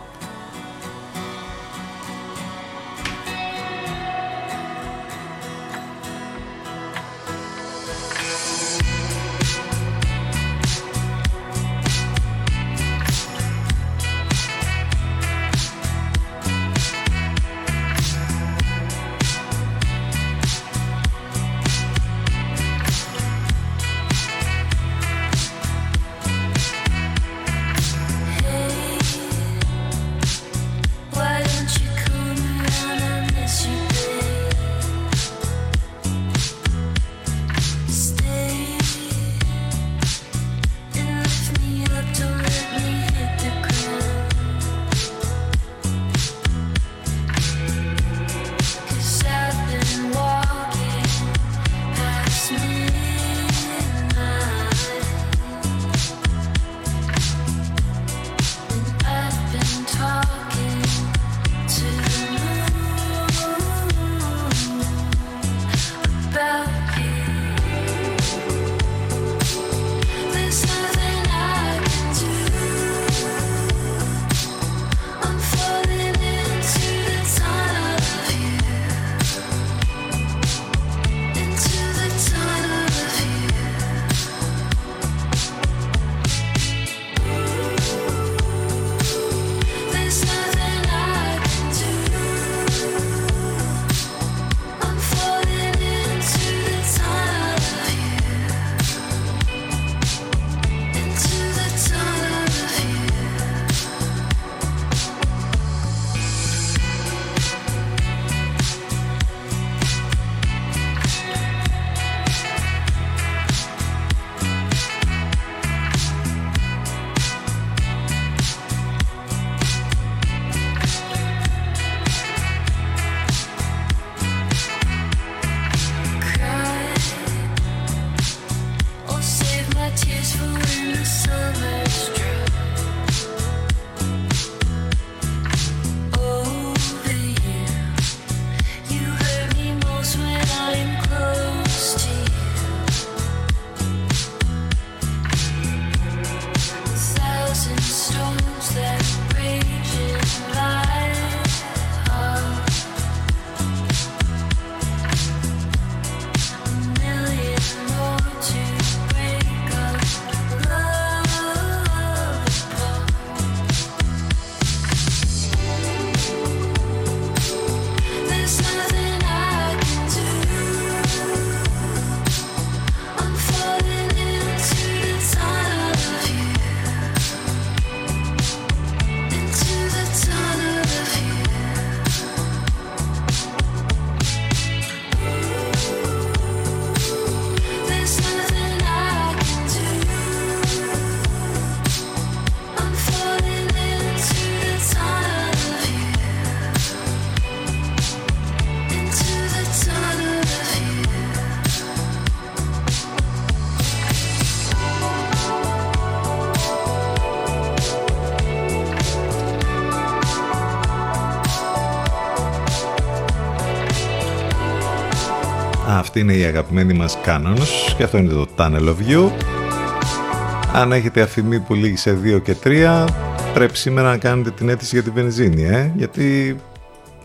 Αυτή είναι η αγαπημένη μας Canons και αυτό είναι το Tunnel of You. Αν έχετε αφημί που λύγει σε 2 και 3 πρέπει σήμερα να κάνετε την αίτηση για τη βενζίνη ε; γιατί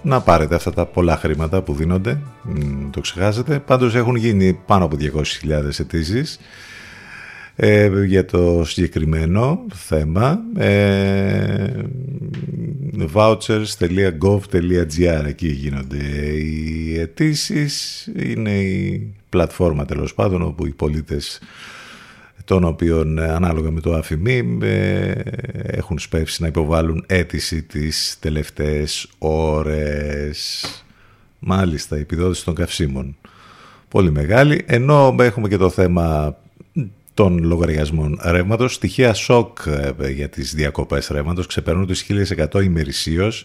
να πάρετε αυτά τα πολλά χρήματα που δίνονται, το ξεχάσετε. Πάντως έχουν γίνει πάνω από 200.000 αιτήσεις ε, για το συγκεκριμένο θέμα. Ε, vouchers.gov.gr εκεί γίνονται οι αιτήσεις. Είναι η πλατφόρμα τέλος πάντων όπου οι πολίτες των οποίων ε, ανάλογα με το αφημί ε, έχουν σπεύσει να υποβάλουν αίτηση τις τελευταίες ώρες. Μάλιστα, η επιδότηση των καυσίμων. Πολύ μεγάλη, ενώ έχουμε και το θέμα των λογαριασμών ρεύματος. Στοιχεία σοκ ε, για τις διακοπές ρεύματος ξεπερνούν τις 1100 ημερησίως.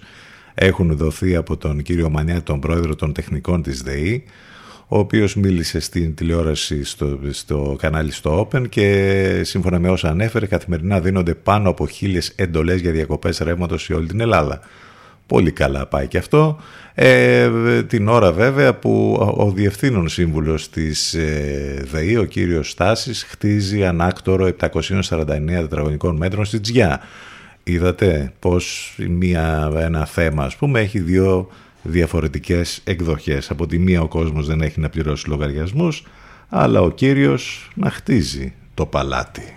Έχουν δοθεί από τον κύριο Μανιά, τον πρόεδρο των τεχνικών της ΔΕΗ ο οποίος μίλησε στην τηλεόραση στο, στο κανάλι στο Open και σύμφωνα με όσα ανέφερε καθημερινά δίνονται πάνω από χίλιες εντολές για διακοπές ρεύματος σε όλη την Ελλάδα. Πολύ καλά πάει και αυτό. Ε, την ώρα βέβαια που ο διευθύνων σύμβουλος της ε, ΔΕΗ, ο κύριος Στάσης, χτίζει ανάκτορο 749 τετραγωνικών μέτρων στη Τζιά. Είδατε πως μια, ένα θέμα ας πούμε έχει δύο διαφορετικές εκδοχές. Από τη μία ο κόσμος δεν έχει να πληρώσει λογαριασμούς, αλλά ο κύριος να χτίζει το παλάτι.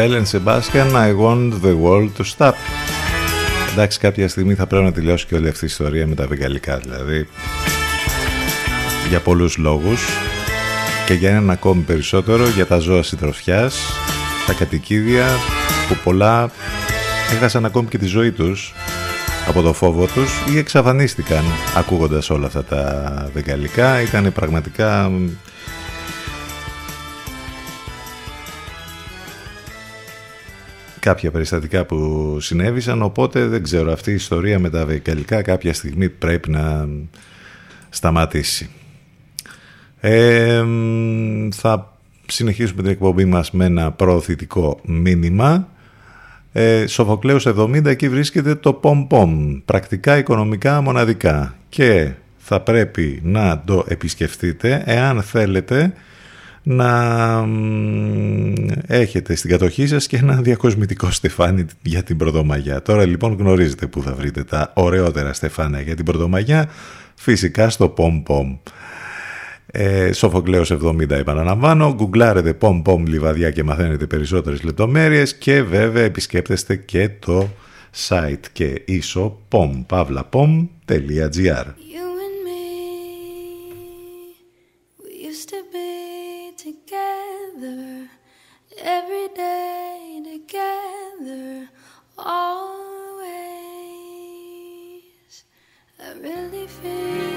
Bell and Sebastian, I want the world to stop. Εντάξει, κάποια στιγμή θα πρέπει να τελειώσει και όλη αυτή η ιστορία με τα βεγγαλικά, δηλαδή. Για πολλούς λόγους και για έναν ακόμη περισσότερο για τα ζώα συντροφιάς, τα κατοικίδια που πολλά έχασαν ακόμη και τη ζωή τους από το φόβο τους ή εξαφανίστηκαν ακούγοντας όλα αυτά τα βεγγαλικά. Ήταν πραγματικά κάποια περιστατικά που συνέβησαν οπότε δεν ξέρω αυτή η ιστορία με τα βεγγαλικά κάποια στιγμή πρέπει να σταματήσει. Ε, θα συνεχίσουμε την εκπομπή μας με ένα προωθητικό μήνυμα. Ε, Σοφοκλέους 70 εκεί βρίσκεται το πομ πομ πρακτικά οικονομικά μοναδικά. Και θα πρέπει να το επισκεφτείτε εάν θέλετε να έχετε στην κατοχή σας και ένα διακοσμητικό στεφάνι για την Πρωτομαγιά. Τώρα λοιπόν γνωρίζετε που θα βρείτε τα ωραιότερα στεφάνια για την Πρωτομαγιά, φυσικά στο Pom Pom. Ε, Σοφοκλέος 70 επαναλαμβάνω, γκουγκλάρετε Pom Pom λιβαδιά και μαθαίνετε περισσότερες λεπτομέρειες και βέβαια επισκέπτεστε και το site και ίσο pom.pom.gr day together, always. I really feel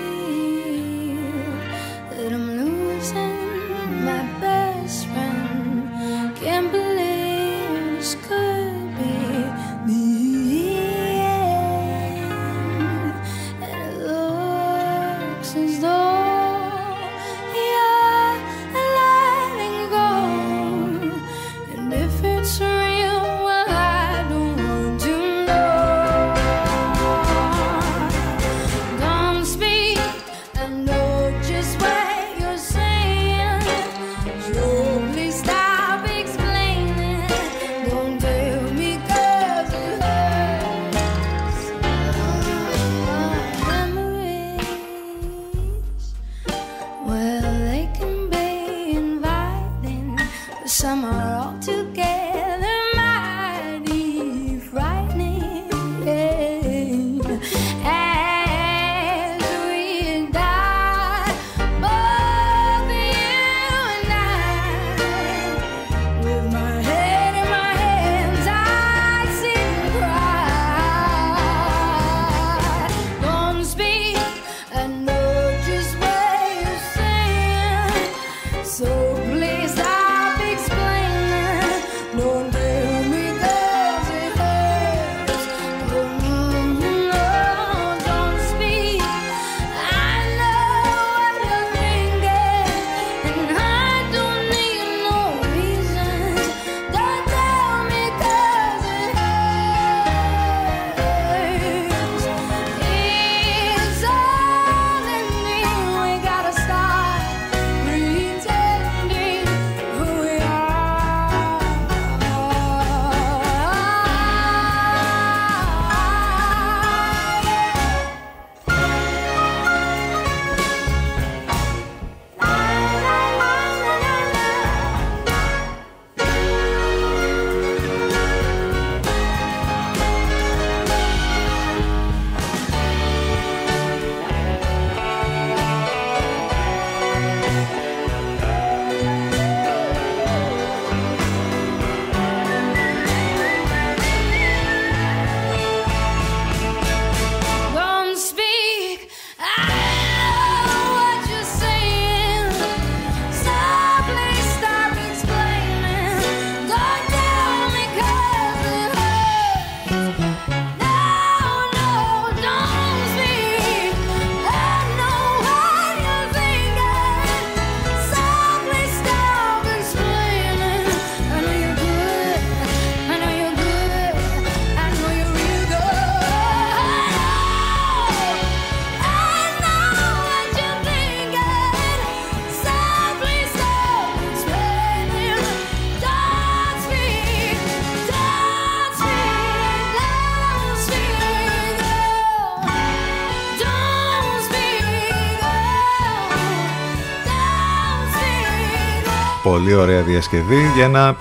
Πολύ ωραία διασκευή για ένα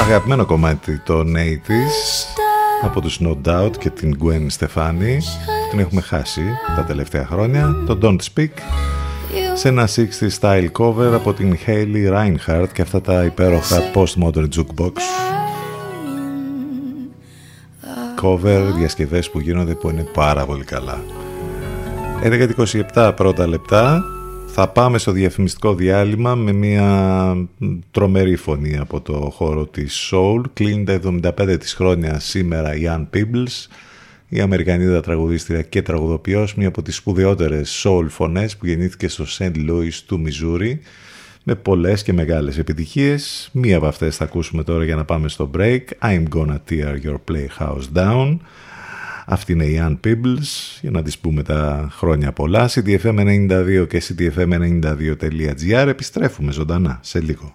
αγαπημένο κομμάτι των 80's από τους No Doubt και την Gwen Stefani. Την έχουμε χάσει τα τελευταία χρόνια. Το Don't Speak. Σε ένα 60 style cover από την Hayley Reinhardt και αυτά τα υπέροχα postmodern jukebox. Cover διασκευές που γίνονται που είναι πάρα πολύ καλά. 11.27 πρώτα λεπτά θα πάμε στο διαφημιστικό διάλειμμα με μια τρομερή φωνή από το χώρο της Soul. Κλείνει τα 75 της χρόνια σήμερα η Ann Peebles, η Αμερικανίδα τραγουδίστρια και τραγουδοποιός, μία από τις σπουδαιότερες soul φωνές που γεννήθηκε στο St. Louis του Μιζούρι με πολλές και μεγάλες επιτυχίες. Μία από αυτές θα ακούσουμε τώρα για να πάμε στο break. I'm gonna tear your playhouse down. Αυτή είναι η Ann Peebles, για να τις πούμε τα χρόνια πολλά. CDFM92 και CDFM92.gr. Επιστρέφουμε ζωντανά σε λίγο.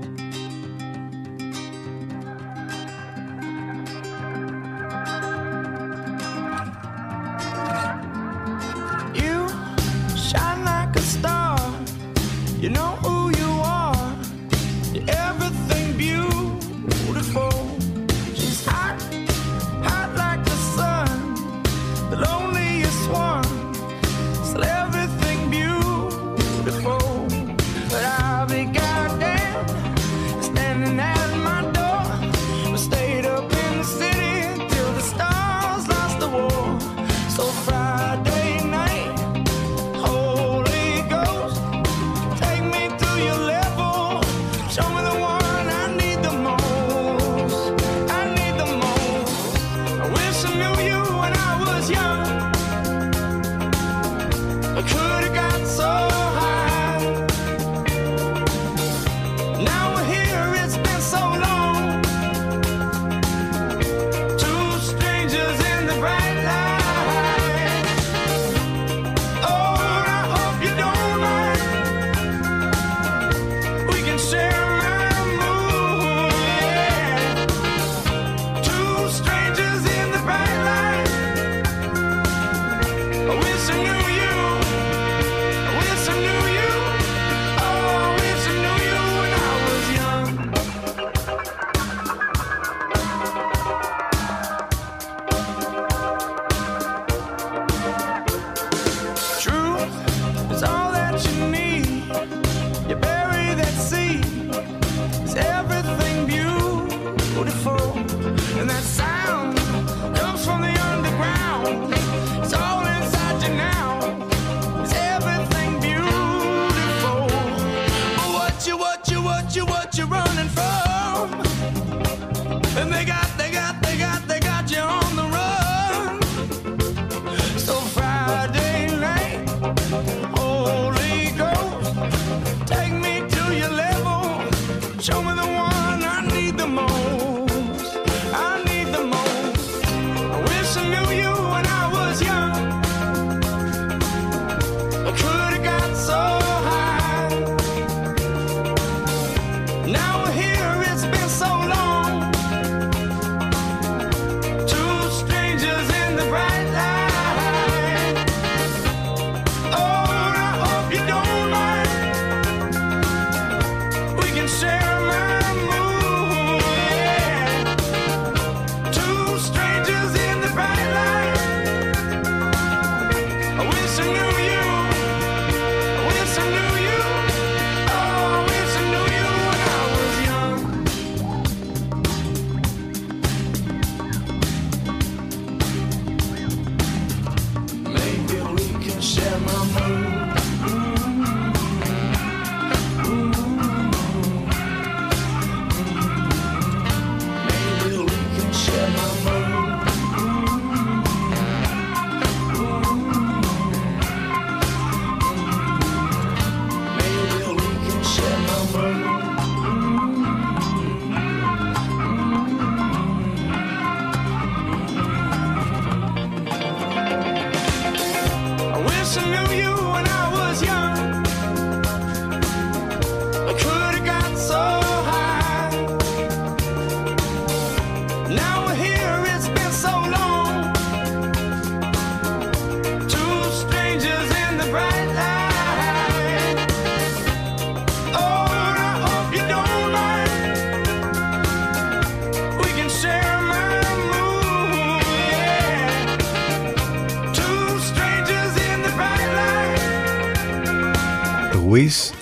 Show me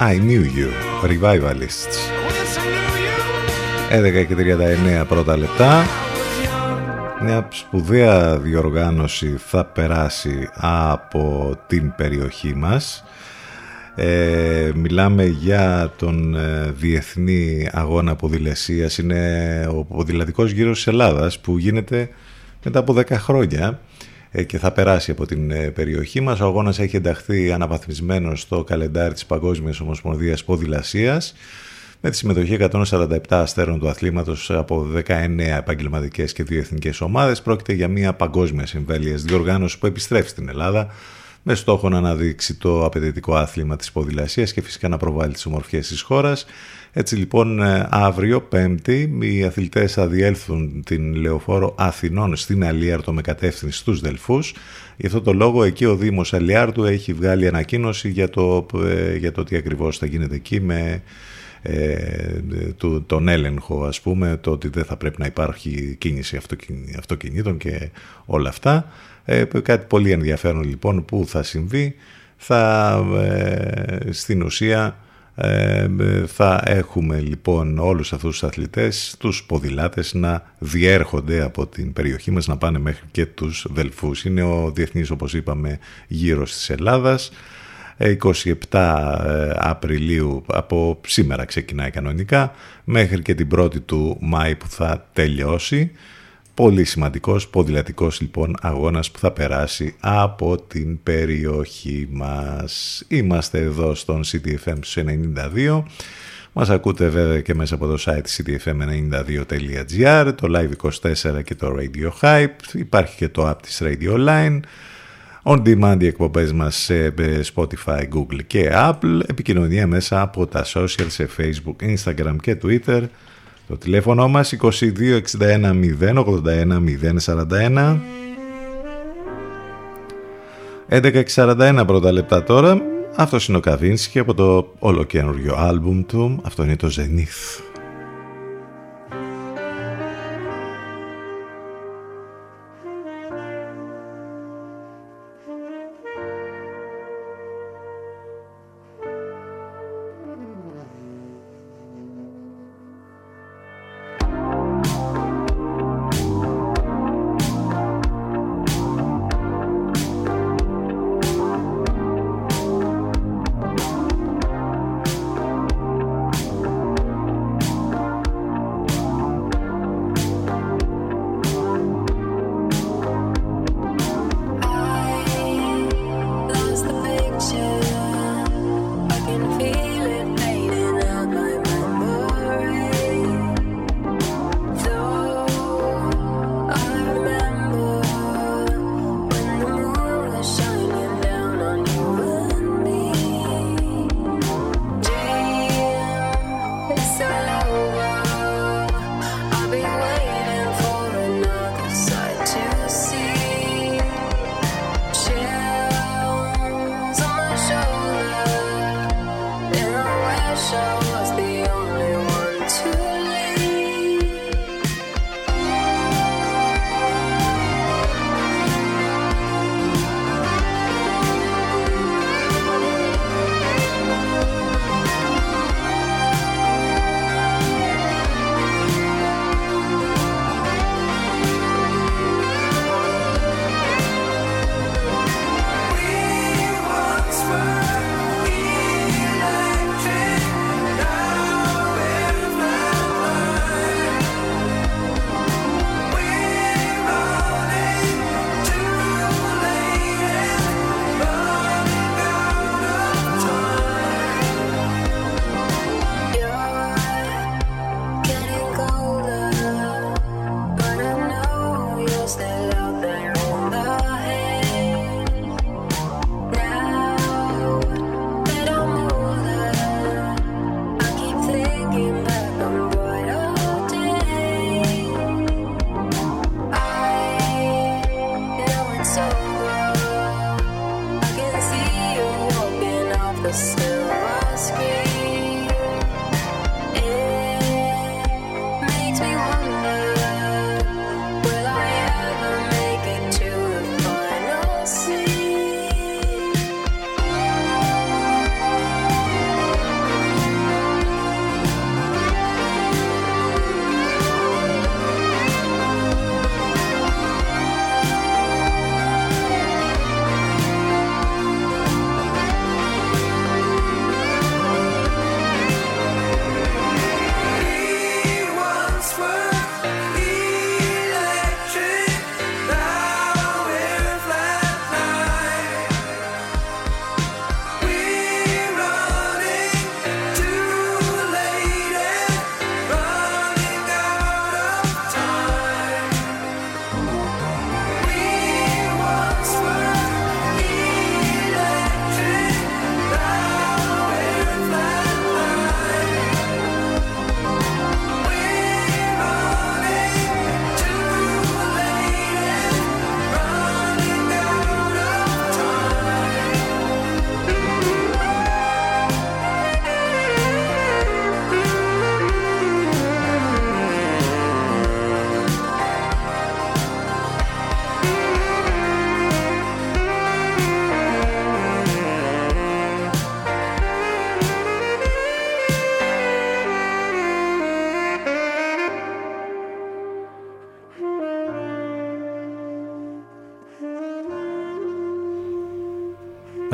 I Knew You, Revivalists. 11 και 39 πρώτα λεπτά. Μια σπουδαία διοργάνωση θα περάσει από την περιοχή μας. Ε, μιλάμε για τον ε, Διεθνή Αγώνα Ποδηλασίας. Είναι ο ποδηλατικός γύρος της Ελλάδας που γίνεται μετά από 10 χρόνια ε, και θα περάσει από την ε, περιοχή μας. Ο αγώνας έχει ενταχθεί αναβαθμισμένο στο καλεντάρι της Παγκόσμιας Ομοσπονδίας Ποδηλασίας με τη συμμετοχή 147 αστέρων του αθλήματος από 19 επαγγελματικές και δύο εθνικές ομάδες. Πρόκειται για μια παγκόσμια συμβέλειας διοργάνωση που επιστρέφει στην Ελλάδα με στόχο να αναδείξει το απαιτητικό άθλημα της ποδηλασίας και φυσικά να προβάλλει τις ομορφιές της χώρας. Έτσι λοιπόν ε, αύριο πέμπτη οι αθλητές θα διέλθουν την Λεωφόρο Αθηνών στην Αλίαρτο με κατεύθυνση στους Δελφούς. Γι' αυτό το λόγο εκεί ο Δήμος Αλιάρτου έχει βγάλει ανακοίνωση για το, ε, για το τι ακριβώς θα γίνεται εκεί με ε, του, τον έλεγχο ας πούμε το ότι δεν θα πρέπει να υπάρχει κίνηση αυτοκιν- αυτοκινήτων και όλα αυτά ε, κάτι πολύ ενδιαφέρον λοιπόν που θα συμβεί θα ε, στην ουσία ε, θα έχουμε λοιπόν όλους αυτούς τους αθλητές, τους ποδηλάτες να διέρχονται από την περιοχή μας να πάνε μέχρι και τους Δελφούς. Είναι ο διεθνής όπως είπαμε γύρος της Ελλάδας. 27 Απριλίου από σήμερα ξεκινάει κανονικά μέχρι και την 1η του Μάη που θα τελειώσει. Πολύ σημαντικός ποδηλατικός λοιπόν αγώνας που θα περάσει από την περιοχή μας. Είμαστε εδώ στον CTFM 92. Μας ακούτε βέβαια και μέσα από το site ctfm92.gr, το Live24 και το Radio Hype. Υπάρχει και το app της Radio Line. On demand οι εκπομπές μας σε Spotify, Google και Apple. Επικοινωνία μέσα από τα social σε Facebook, Instagram και Twitter. Το τηλέφωνο μας 2261 081 041 11.41 πρώτα λεπτά τώρα. Αυτός είναι ο Καβίνσκι από το ολοκένουργιο άλμπουμ του. Αυτό είναι το Zenith.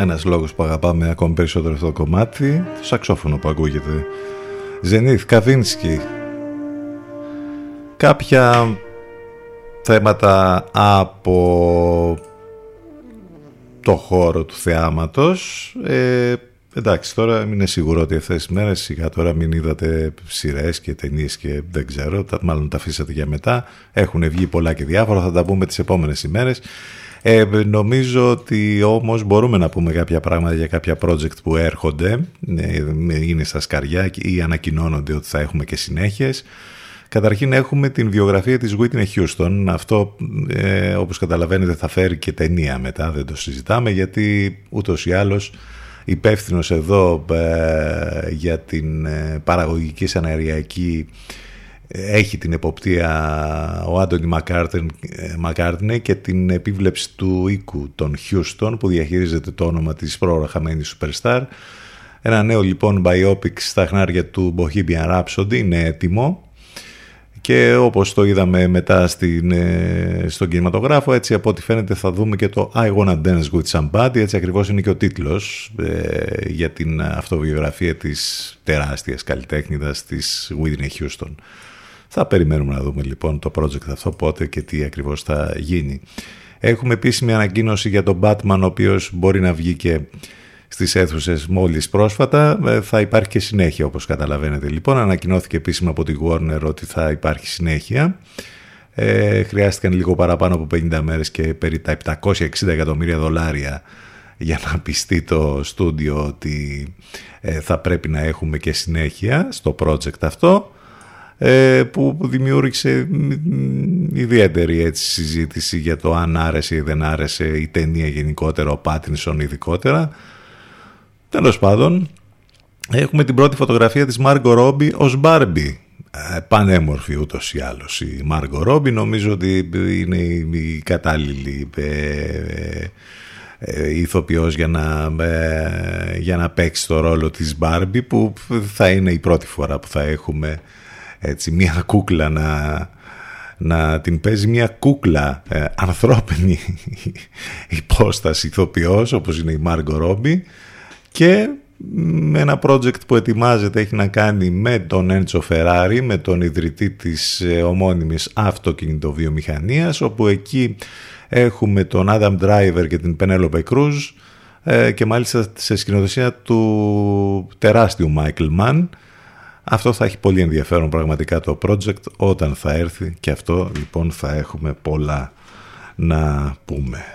Ένας λόγος που αγαπάμε ακόμη περισσότερο αυτό το κομμάτι, το σαξόφωνο που ακούγεται. Ζενίθ, Καβίνσκι. Κάποια θέματα από το χώρο του θεάματος. Ε, εντάξει, τώρα είναι σίγουρο ότι αυτές τις μέρες σιγά τώρα μην είδατε σειρές και ταινίες και δεν ξέρω, τα, μάλλον τα αφήσατε για μετά. Έχουν βγει πολλά και διάφορα, θα τα πούμε τις επόμενες ημέρες. Ε, νομίζω ότι όμως μπορούμε να πούμε κάποια πράγματα για κάποια project που έρχονται, ε, είναι στα σκαριά ή ανακοινώνονται ότι θα έχουμε και συνέχειες. Καταρχήν έχουμε την βιογραφία της Whitney Houston. Αυτό ε, όπως καταλαβαίνετε θα φέρει και ταινία μετά, δεν το συζητάμε γιατί ούτως ή άλλως υπεύθυνος εδώ ε, για την ε, παραγωγική σαναριακή έχει την εποπτεία ο Άντωνι Μακάρτνε και την επίβλεψη του οίκου των Houston που διαχειρίζεται το όνομα της πρόωρα χαμένης Superstar. Ένα νέο λοιπόν biopic στα χνάρια του Bohemian Rhapsody είναι έτοιμο και όπως το είδαμε μετά στην, ε, στον κινηματογράφο έτσι από ό,τι φαίνεται θα δούμε και το I Wanna Dance With Somebody έτσι ακριβώς είναι και ο τίτλος ε, για την αυτοβιογραφία της τεράστιας καλλιτέχνηδας της Whitney Houston. Θα περιμένουμε να δούμε λοιπόν το project αυτό πότε και τι ακριβώς θα γίνει. Έχουμε επίσημη ανακοίνωση για τον Batman ο οποίος μπορεί να βγει και στις αίθουσες μόλις πρόσφατα. Ε, θα υπάρχει και συνέχεια όπως καταλαβαίνετε. Λοιπόν, ανακοινώθηκε επίσημα από τη Warner ότι θα υπάρχει συνέχεια. Ε, χρειάστηκαν λίγο παραπάνω από 50 μέρες και περί τα 760 εκατομμύρια δολάρια για να πιστεί το στούντιο ότι ε, θα πρέπει να έχουμε και συνέχεια στο project αυτό ε, που δημιούργησε ιδιαίτερη έτσι, συζήτηση για το αν άρεσε ή δεν άρεσε η ταινία γενικότερα, ο Πάτινσον ειδικότερα. Τέλος πάντων, έχουμε την πρώτη φωτογραφία της Μάργκο Ρόμπι ως Μπάρμπι. Ε, πανέμορφη ούτως ή άλλως η Μάργκο Ρόμπι. Νομίζω ότι είναι η κατάλληλη ε, ε, ηθοποιός για να, για να παίξει το ρόλο της Μπάρμπι που θα είναι η πρώτη φορά που θα έχουμε έτσι, μια κούκλα να, να την παίζει μια κούκλα ε, ανθρώπινη [LAUGHS] υπόσταση ηθοποιός όπως είναι η Μάργκο Ρόμπι και με ένα project που ετοιμάζεται έχει να κάνει με τον Έντσο Φεράρι, με τον ιδρυτή της ε, ομώνυμης αυτοκινητοβιομηχανίας, όπου εκεί έχουμε τον Adam Driver και την Penelope Cruz ε, και μάλιστα σε σκηνοθεσία του τεράστιου Michael Mann. Αυτό θα έχει πολύ ενδιαφέρον πραγματικά το project όταν θα έρθει και αυτό λοιπόν θα έχουμε πολλά να πούμε.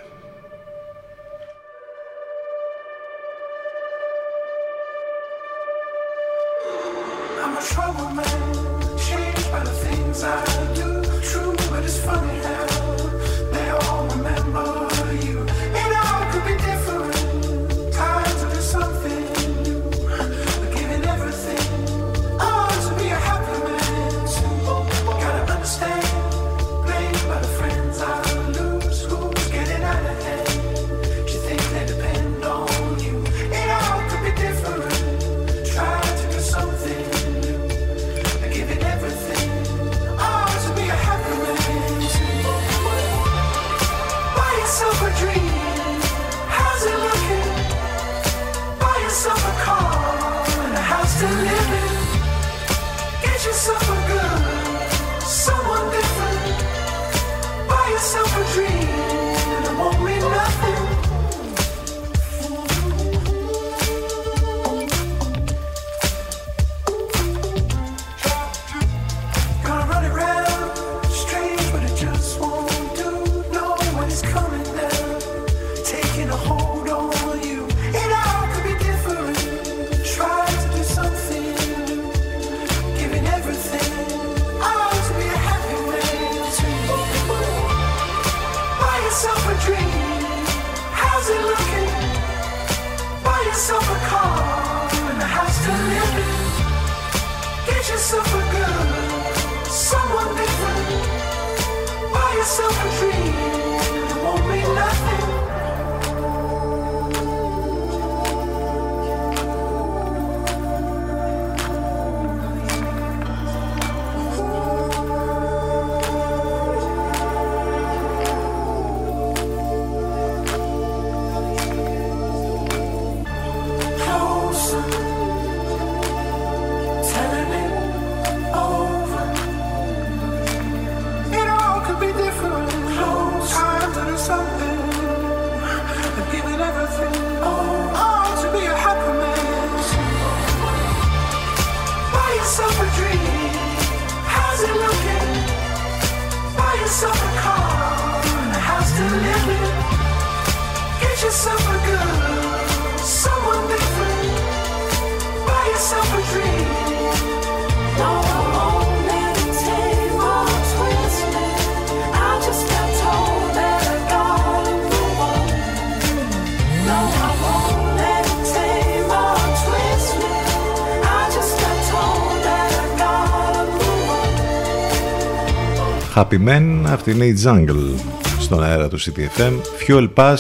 Happy Men, αυτή είναι η Jungle στον αέρα του CTFM. Fuel Pass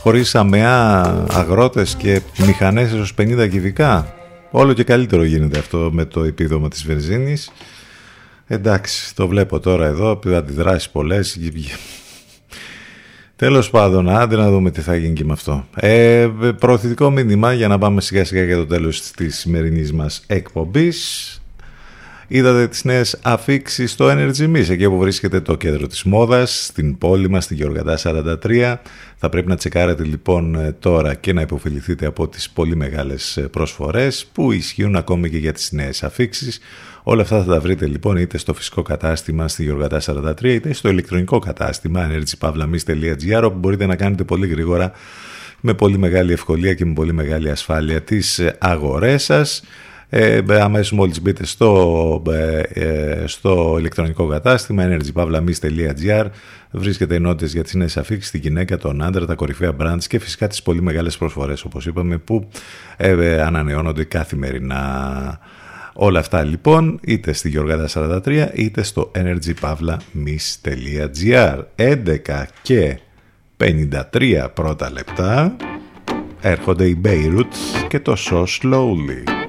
χωρίς αμαία αγρότες και μηχανές έως 50 κυβικά. Όλο και καλύτερο γίνεται αυτό με το επίδομα της βενζίνης. Εντάξει, το βλέπω τώρα εδώ, αντιδράσεις πολλές. Τέλος πάντων, άντε να δούμε τι θα γίνει και με αυτό. Ε, προωθητικό μήνυμα για να πάμε σιγά σιγά για το τέλος της σημερινής μας εκπομπής. Είδατε τις νέες αφήξεις στο Energy Miss, εκεί όπου βρίσκεται το κέντρο της μόδας, στην πόλη μας, στη Γεωργατά 43. Θα πρέπει να τσεκάρετε λοιπόν ε, τώρα και να υποφεληθείτε από τις πολύ μεγάλες ε, προσφορές που ισχύουν ακόμη και για τις νέες αφήξεις. Όλα αυτά θα τα βρείτε λοιπόν είτε στο φυσικό κατάστημα στη Γεωργατά 43 είτε στο ηλεκτρονικό κατάστημα energypavlamis.gr όπου μπορείτε να κάνετε πολύ γρήγορα με πολύ μεγάλη ευκολία και με πολύ μεγάλη ασφάλεια τις ε, αγορές σας. Ε, αμέσως μόλις μπείτε στο, ε, στο ηλεκτρονικό κατάστημα energypavlamis.gr βρίσκεται ενότητες για τις νέες αφήξεις, τη γυναίκα, τον άντρα, τα κορυφαία brands και φυσικά τις πολύ μεγάλες προσφορές όπως είπαμε που ε, ανανεώνονται καθημερινά. Όλα αυτά λοιπόν είτε στη Γεωργάδα 43 είτε στο energypavlamis.gr 11 και 53 πρώτα λεπτά έρχονται οι Beirut και το So Slowly.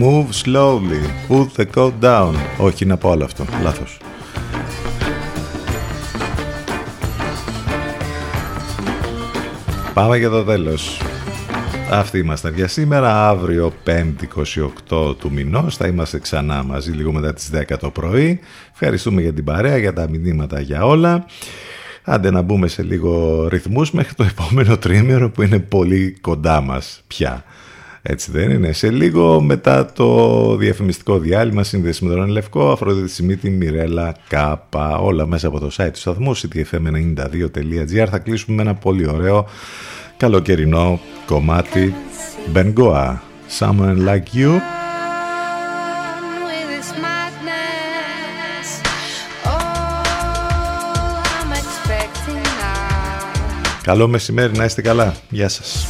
Move slowly, put the coat down. Όχι, να πω όλο αυτό. Λάθος. Πάμε για το τέλος. Αυτοί είμαστε για σήμερα. Αύριο 5η 28 του μηνός θα είμαστε ξανά μαζί λίγο μετά τις 10 το πρωί. Ευχαριστούμε για την παρέα, για τα μηνύματα, για όλα. Άντε να μπούμε σε λίγο ρυθμούς μέχρι το επόμενο τρίμερο που είναι πολύ κοντά μας πια. Έτσι δεν είναι. Σε λίγο μετά το διαφημιστικό διάλειμμα σύνδεση με τον Λευκό, Αφροδίτη Σιμίτη, Μιρέλα, Κάπα, όλα μέσα από το site του σταθμού, ctfm92.gr. Θα κλείσουμε με ένα πολύ ωραίο καλοκαιρινό κομμάτι Bengoa, Someone Like You. Καλό μεσημέρι, να είστε καλά. Γεια σας.